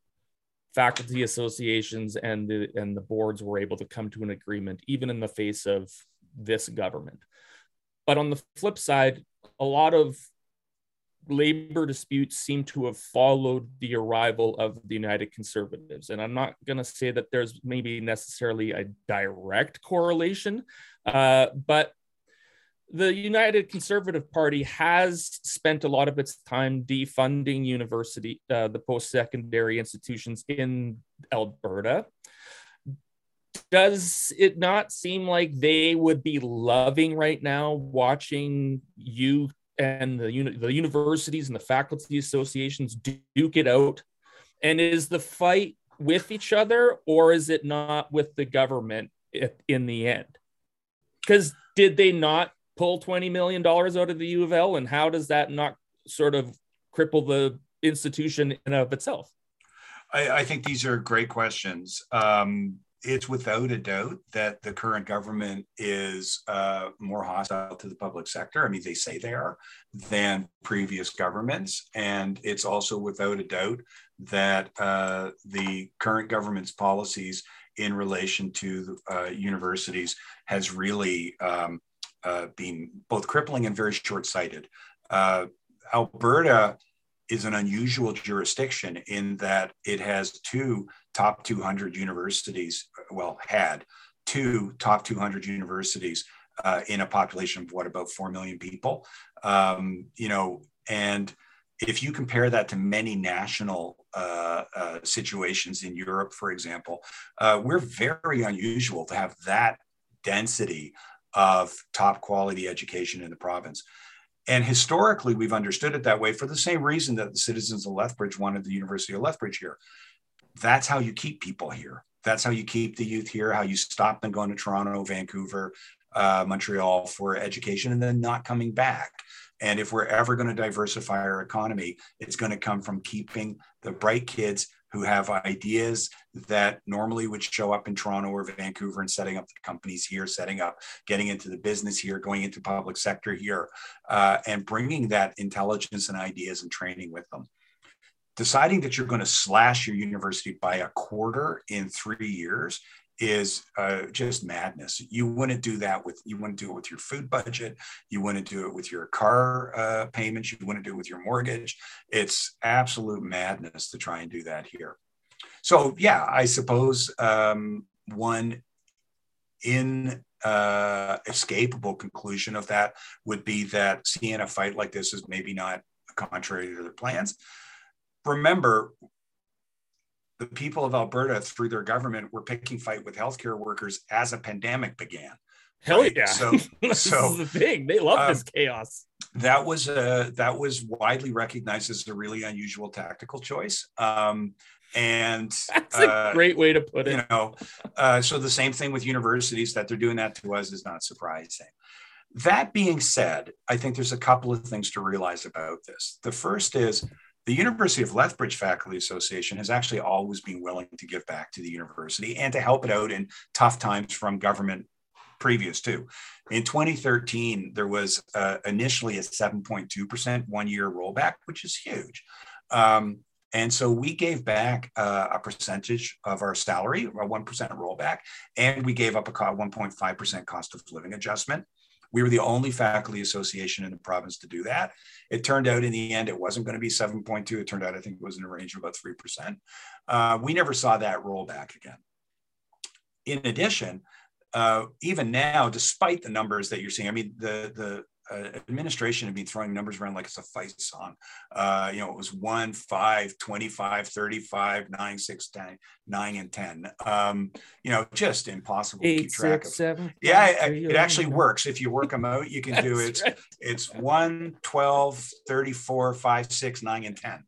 faculty associations and the and the boards were able to come to an agreement even in the face of this government. But on the flip side a lot of labor disputes seem to have followed the arrival of the united conservatives and i'm not going to say that there's maybe necessarily a direct correlation uh, but the United Conservative Party has spent a lot of its time defunding university, uh, the post-secondary institutions in Alberta. Does it not seem like they would be loving right now watching you and the, uni- the universities and the faculty associations duke it out? And is the fight with each other or is it not with the government in the end? Because did they not pull $20 million out of the U of L? And how does that not sort of cripple the institution in of itself? I, I think these are great questions. Um, it's without a doubt that the current government is uh, more hostile to the public sector. I mean, they say they are than previous governments. And it's also without a doubt that uh, the current government's policies in relation to uh, universities has really um, uh, being both crippling and very short sighted. Uh, Alberta is an unusual jurisdiction in that it has two top 200 universities, well, had two top 200 universities uh, in a population of what, about 4 million people? Um, you know, and if you compare that to many national uh, uh, situations in Europe, for example, uh, we're very unusual to have that density of top quality education in the province. And historically, we've understood it that way for the same reason that the citizens of Lethbridge wanted the University of Lethbridge here. That's how you keep people here. That's how you keep the youth here, how you stop them going to Toronto, Vancouver, uh, Montreal for education and then not coming back. And if we're ever going to diversify our economy, it's going to come from keeping the bright kids who have ideas that normally would show up in Toronto or Vancouver and setting up the companies here, setting up, getting into the business here, going into public sector here, uh, and bringing that intelligence and ideas and training with them. Deciding that you're going to slash your university by a quarter in three years is uh, just madness. You wouldn't do that with you wouldn't do it with your food budget. You wouldn't do it with your car uh, payments. You wouldn't do it with your mortgage. It's absolute madness to try and do that here. So yeah, I suppose um, one in uh, escapable conclusion of that would be that seeing a fight like this is maybe not contrary to their plans. Remember, the people of Alberta, through their government, were picking fight with healthcare workers as a pandemic began. Hell right? yeah! So, so the thing they love um, this chaos. That was a that was widely recognized as a really unusual tactical choice. Um, and that's a uh, great way to put it. You know, uh, so the same thing with universities that they're doing that to us is not surprising. That being said, I think there's a couple of things to realize about this. The first is the University of Lethbridge Faculty Association has actually always been willing to give back to the university and to help it out in tough times from government previous to. In 2013, there was uh, initially a 7.2% one year rollback, which is huge. Um, and so we gave back uh, a percentage of our salary, a 1% rollback, and we gave up a 1.5% cost of living adjustment. We were the only faculty association in the province to do that. It turned out in the end, it wasn't going to be 7.2. It turned out, I think it was in a range of about 3%. Uh, we never saw that roll back again. In addition, uh, even now, despite the numbers that you're seeing, I mean, the, the administration had been throwing numbers around like it's a Feist song. Uh, you know, it was 1, 5, 25, 35, 9, 6, 10, 9, and 10. Um, you know, just impossible Eight, to keep track six, of. seven, Yeah, five, it, it actually one. works. If you work them out, you can do it. right. It's 1, 12, 34, 5, 6, 9, and 10.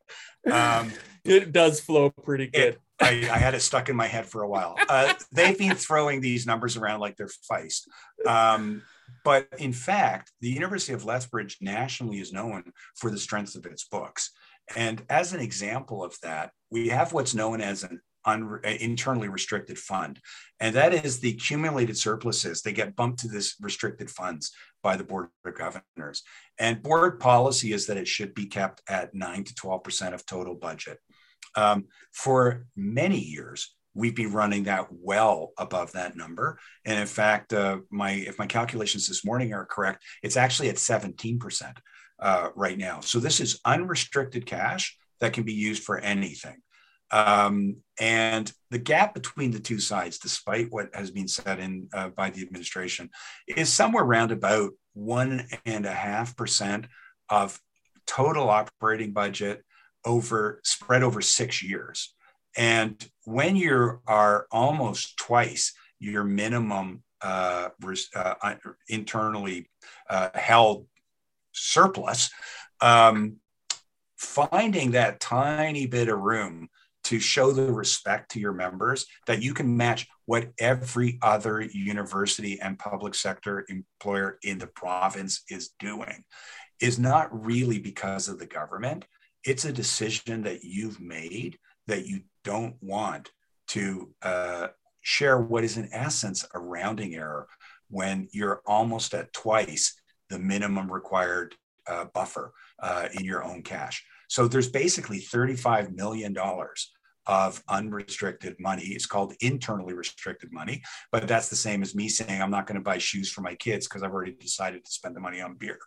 Um, It does flow pretty good. it, I, I had it stuck in my head for a while. Uh, they've been throwing these numbers around like they're Feist. Um, but in fact, the University of Lethbridge nationally is known for the strength of its books. And as an example of that, we have what's known as an un- internally restricted fund. And that is the accumulated surpluses. They get bumped to this restricted funds by the Board of Governors. And board policy is that it should be kept at 9 to 12% of total budget. Um, for many years, we've been running that well above that number. And in fact, uh, my if my calculations this morning are correct, it's actually at 17% uh, right now. So this is unrestricted cash that can be used for anything. Um, and the gap between the two sides, despite what has been said in uh, by the administration, is somewhere around about one and a half percent of total operating budget over spread over six years. And when you are almost twice your minimum uh, uh, internally uh, held surplus, um, finding that tiny bit of room to show the respect to your members that you can match what every other university and public sector employer in the province is doing is not really because of the government. It's a decision that you've made that you don't want to uh, share what is in essence a rounding error when you're almost at twice the minimum required uh, buffer uh, in your own cash. So there's basically $35 million of unrestricted money. It's called internally restricted money, but that's the same as me saying I'm not going to buy shoes for my kids because I've already decided to spend the money on beer.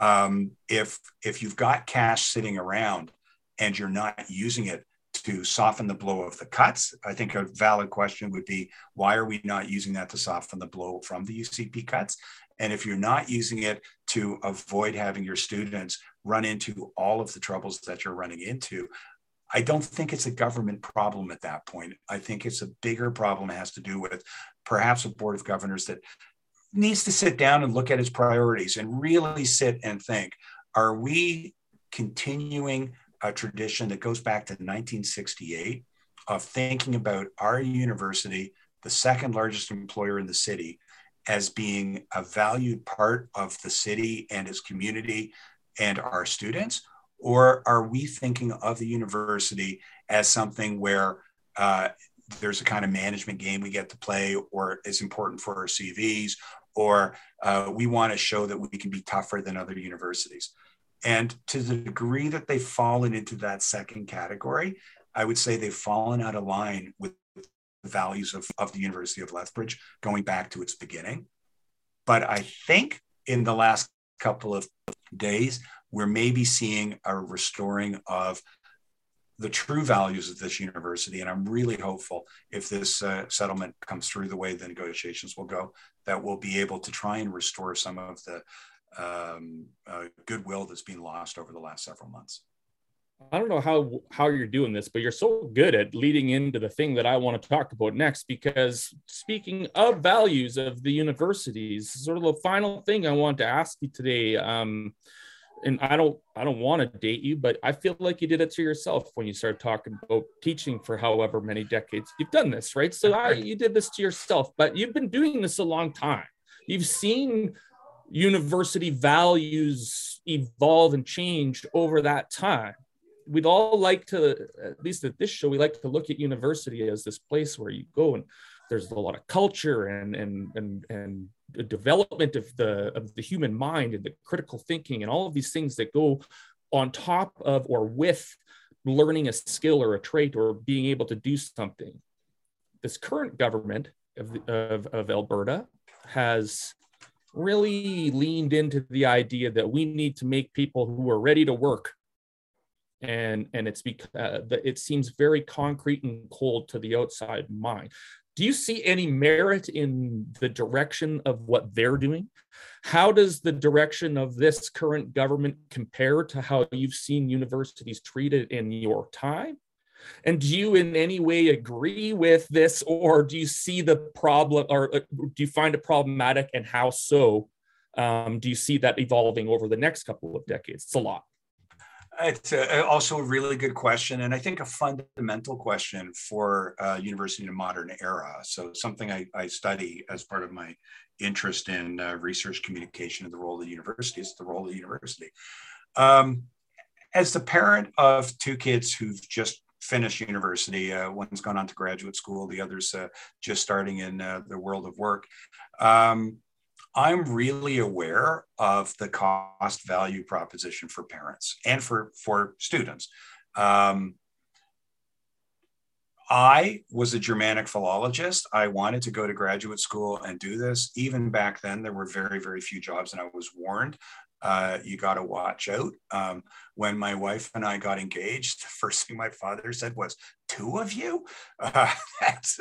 Um, if if you've got cash sitting around and you're not using it to soften the blow of the cuts, I think a valid question would be why are we not using that to soften the blow from the UCP cuts? And if you're not using it to avoid having your students run into all of the troubles that you're running into, I don't think it's a government problem at that point. I think it's a bigger problem. It has to do with perhaps a board of governors that needs to sit down and look at its priorities and really sit and think are we continuing a tradition that goes back to 1968 of thinking about our university, the second largest employer in the city, as being a valued part of the city and its community and our students? Or are we thinking of the university as something where uh, there's a kind of management game we get to play, or it's important for our CVs, or uh, we want to show that we can be tougher than other universities? And to the degree that they've fallen into that second category, I would say they've fallen out of line with the values of, of the University of Lethbridge going back to its beginning. But I think in the last couple of days, we're maybe seeing a restoring of the true values of this university. And I'm really hopeful if this uh, settlement comes through the way the negotiations will go, that we'll be able to try and restore some of the um, uh, goodwill that's been lost over the last several months. I don't know how how you're doing this, but you're so good at leading into the thing that I want to talk about next. Because speaking of values of the universities, sort of the final thing I want to ask you today, um, and I don't I don't want to date you, but I feel like you did it to yourself when you started talking about teaching for however many decades you've done this, right? So I, you did this to yourself, but you've been doing this a long time. You've seen university values evolve and change over that time. We'd all like to at least at this show we like to look at university as this place where you go and there's a lot of culture and and and and the development of the of the human mind and the critical thinking and all of these things that go on top of or with learning a skill or a trait or being able to do something. This current government of, of, of alberta has really leaned into the idea that we need to make people who are ready to work and and it's because uh, it seems very concrete and cold to the outside mind do you see any merit in the direction of what they're doing? How does the direction of this current government compare to how you've seen universities treated in your time? And do you in any way agree with this, or do you see the problem, or uh, do you find it problematic, and how so? Um, do you see that evolving over the next couple of decades? It's a lot. It's a, also a really good question, and I think a fundamental question for uh, university in a modern era. So, something I, I, study as part of my interest in uh, research communication and the role of the university is the role of the university. Um, as the parent of two kids who've just finished university, uh, one's gone on to graduate school, the other's uh, just starting in uh, the world of work. Um, I'm really aware of the cost value proposition for parents and for, for students. Um, I was a Germanic philologist. I wanted to go to graduate school and do this. Even back then, there were very, very few jobs, and I was warned uh, you got to watch out. Um, when my wife and I got engaged, the first thing my father said was, Two of you? Uh, that's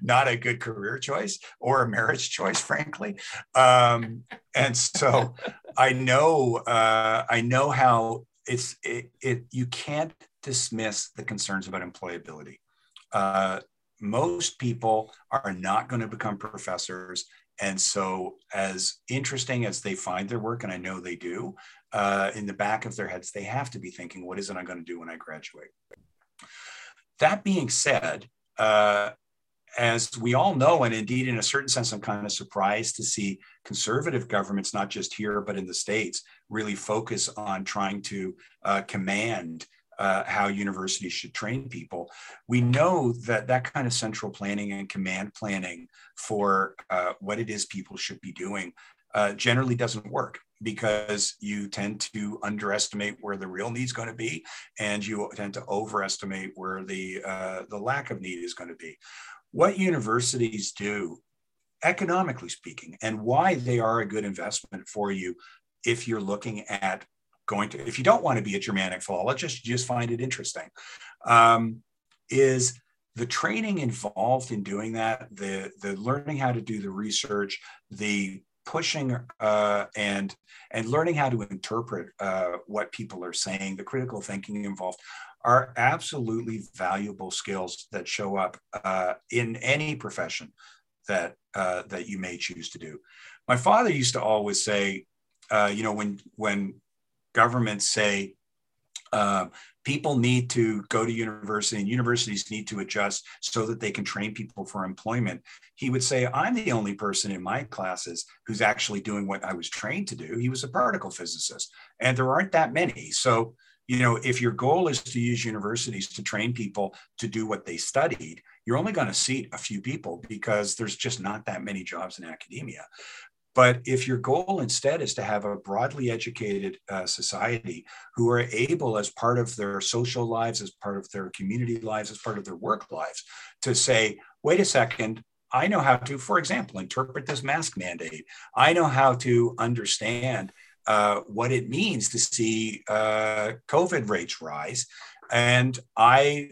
not a good career choice or a marriage choice, frankly. Um, and so I know, uh, I know how it's, it, it, you can't dismiss the concerns about employability. Uh, most people are not going to become professors and so, as interesting as they find their work, and I know they do, uh, in the back of their heads, they have to be thinking, what is it I'm going to do when I graduate? That being said, uh, as we all know, and indeed, in a certain sense, I'm kind of surprised to see conservative governments, not just here, but in the States, really focus on trying to uh, command uh, how universities should train people. We know that that kind of central planning and command planning for uh, what it is people should be doing uh, generally doesn't work because you tend to underestimate where the real need is going to be, and you tend to overestimate where the uh, the lack of need is going to be. What universities do, economically speaking, and why they are a good investment for you if you're looking at going to, if you don't want to be a Germanic philologist, just find it interesting, um, is the training involved in doing that, the, the learning how to do the research, the pushing uh, and and learning how to interpret uh, what people are saying, the critical thinking involved are absolutely valuable skills that show up uh, in any profession that uh, that you may choose to do. My father used to always say, uh, you know, when when governments say uh, people need to go to university and universities need to adjust so that they can train people for employment. He would say, I'm the only person in my classes who's actually doing what I was trained to do. He was a particle physicist, and there aren't that many. So, you know, if your goal is to use universities to train people to do what they studied, you're only going to seat a few people because there's just not that many jobs in academia. But if your goal instead is to have a broadly educated uh, society who are able, as part of their social lives, as part of their community lives, as part of their work lives, to say, wait a second, I know how to, for example, interpret this mask mandate. I know how to understand uh, what it means to see uh, COVID rates rise. And I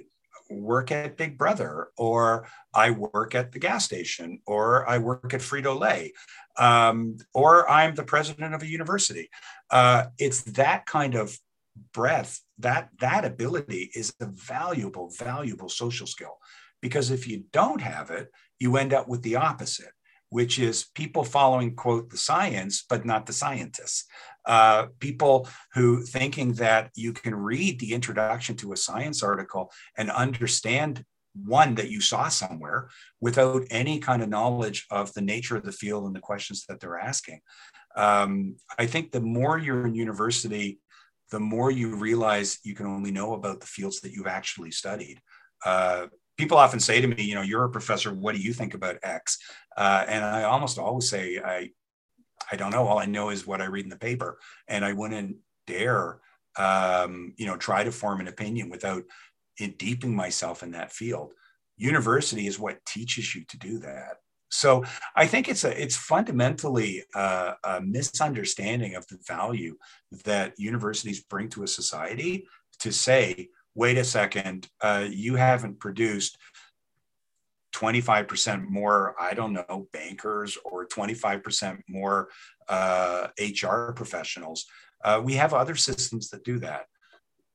work at Big Brother, or I work at the gas station, or I work at Frito Lay, um, or I'm the president of a university. Uh, it's that kind of breadth, that that ability is a valuable, valuable social skill. Because if you don't have it, you end up with the opposite, which is people following, quote, the science, but not the scientists. Uh, people who thinking that you can read the introduction to a science article and understand one that you saw somewhere without any kind of knowledge of the nature of the field and the questions that they're asking. Um, I think the more you're in university, the more you realize you can only know about the fields that you've actually studied. Uh, people often say to me, you know, you're a professor. What do you think about X? Uh, and I almost always say, I, I don't know. All I know is what I read in the paper, and I wouldn't dare, um, you know, try to form an opinion without in deepening myself in that field. University is what teaches you to do that. So I think it's a it's fundamentally a, a misunderstanding of the value that universities bring to a society to say, wait a second, uh, you haven't produced 25% more, I don't know, bankers or 25% more uh, HR professionals. Uh, we have other systems that do that.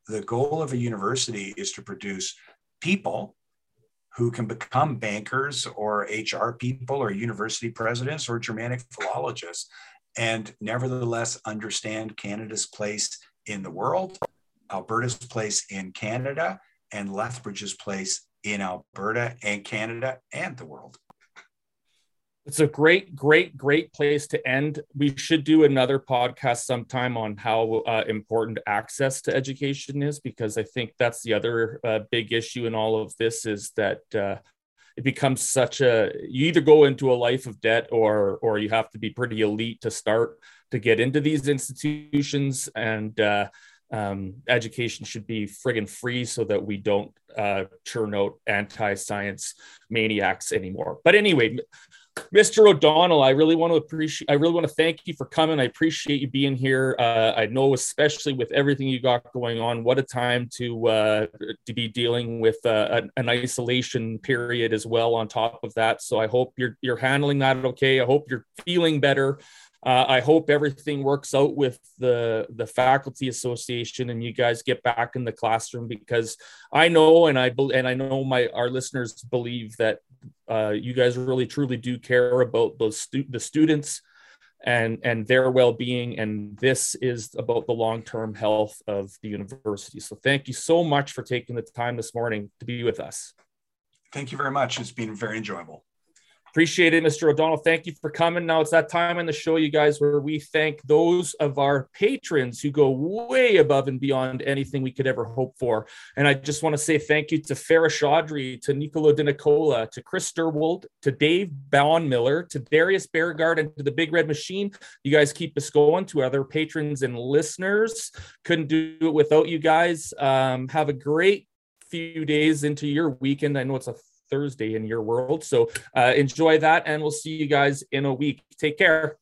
The goal of a university is to produce people who can become bankers or HR people or university presidents or Germanic philologists and nevertheless understand Canada's place in the world, Alberta's place in Canada, and Lethbridge's place in Alberta and Canada and the world. It's a great, great, great place to end. We should do another podcast sometime on how uh, important access to education is, because I think that's the other uh, big issue in all of this is that uh, it becomes such a you either go into a life of debt or or you have to be pretty elite to start to get into these institutions and uh, um, education should be friggin' free so that we don't uh, churn out anti-science maniacs anymore. But anyway, Mr. O'Donnell, I really want to appreciate. I really want to thank you for coming. I appreciate you being here. Uh, I know, especially with everything you got going on, what a time to uh, to be dealing with uh, an, isolation period as well. On top of that, so I hope you're you're handling that okay. I hope you're feeling better. Uh, I hope everything works out with the the faculty association and you guys get back in the classroom because I know and I and I know my our listeners believe that uh, you guys really truly do care about those stu- the students and and their well-being and this is about the long-term health of the university. So thank you so much for taking the time this morning to be with us. Thank you very much. It's been very enjoyable Appreciate it, Mr. O'Donnell. Thank you for coming. Now it's that time on the show, you guys, where we thank those of our patrons who go way above and beyond anything we could ever hope for. And I just want to say thank you to Farish Chaudhry, to Nicolo De Nicola, to Chris Sturwold, to Dave Bowen Miller, to Darius Beargard, and to the Big Red Machine. You guys keep us going. To other patrons and listeners, couldn't do it without you guys. Um, have a great few days into your weekend. I know it's a Thursday in your world. So uh, enjoy that, and we'll see you guys in a week. Take care.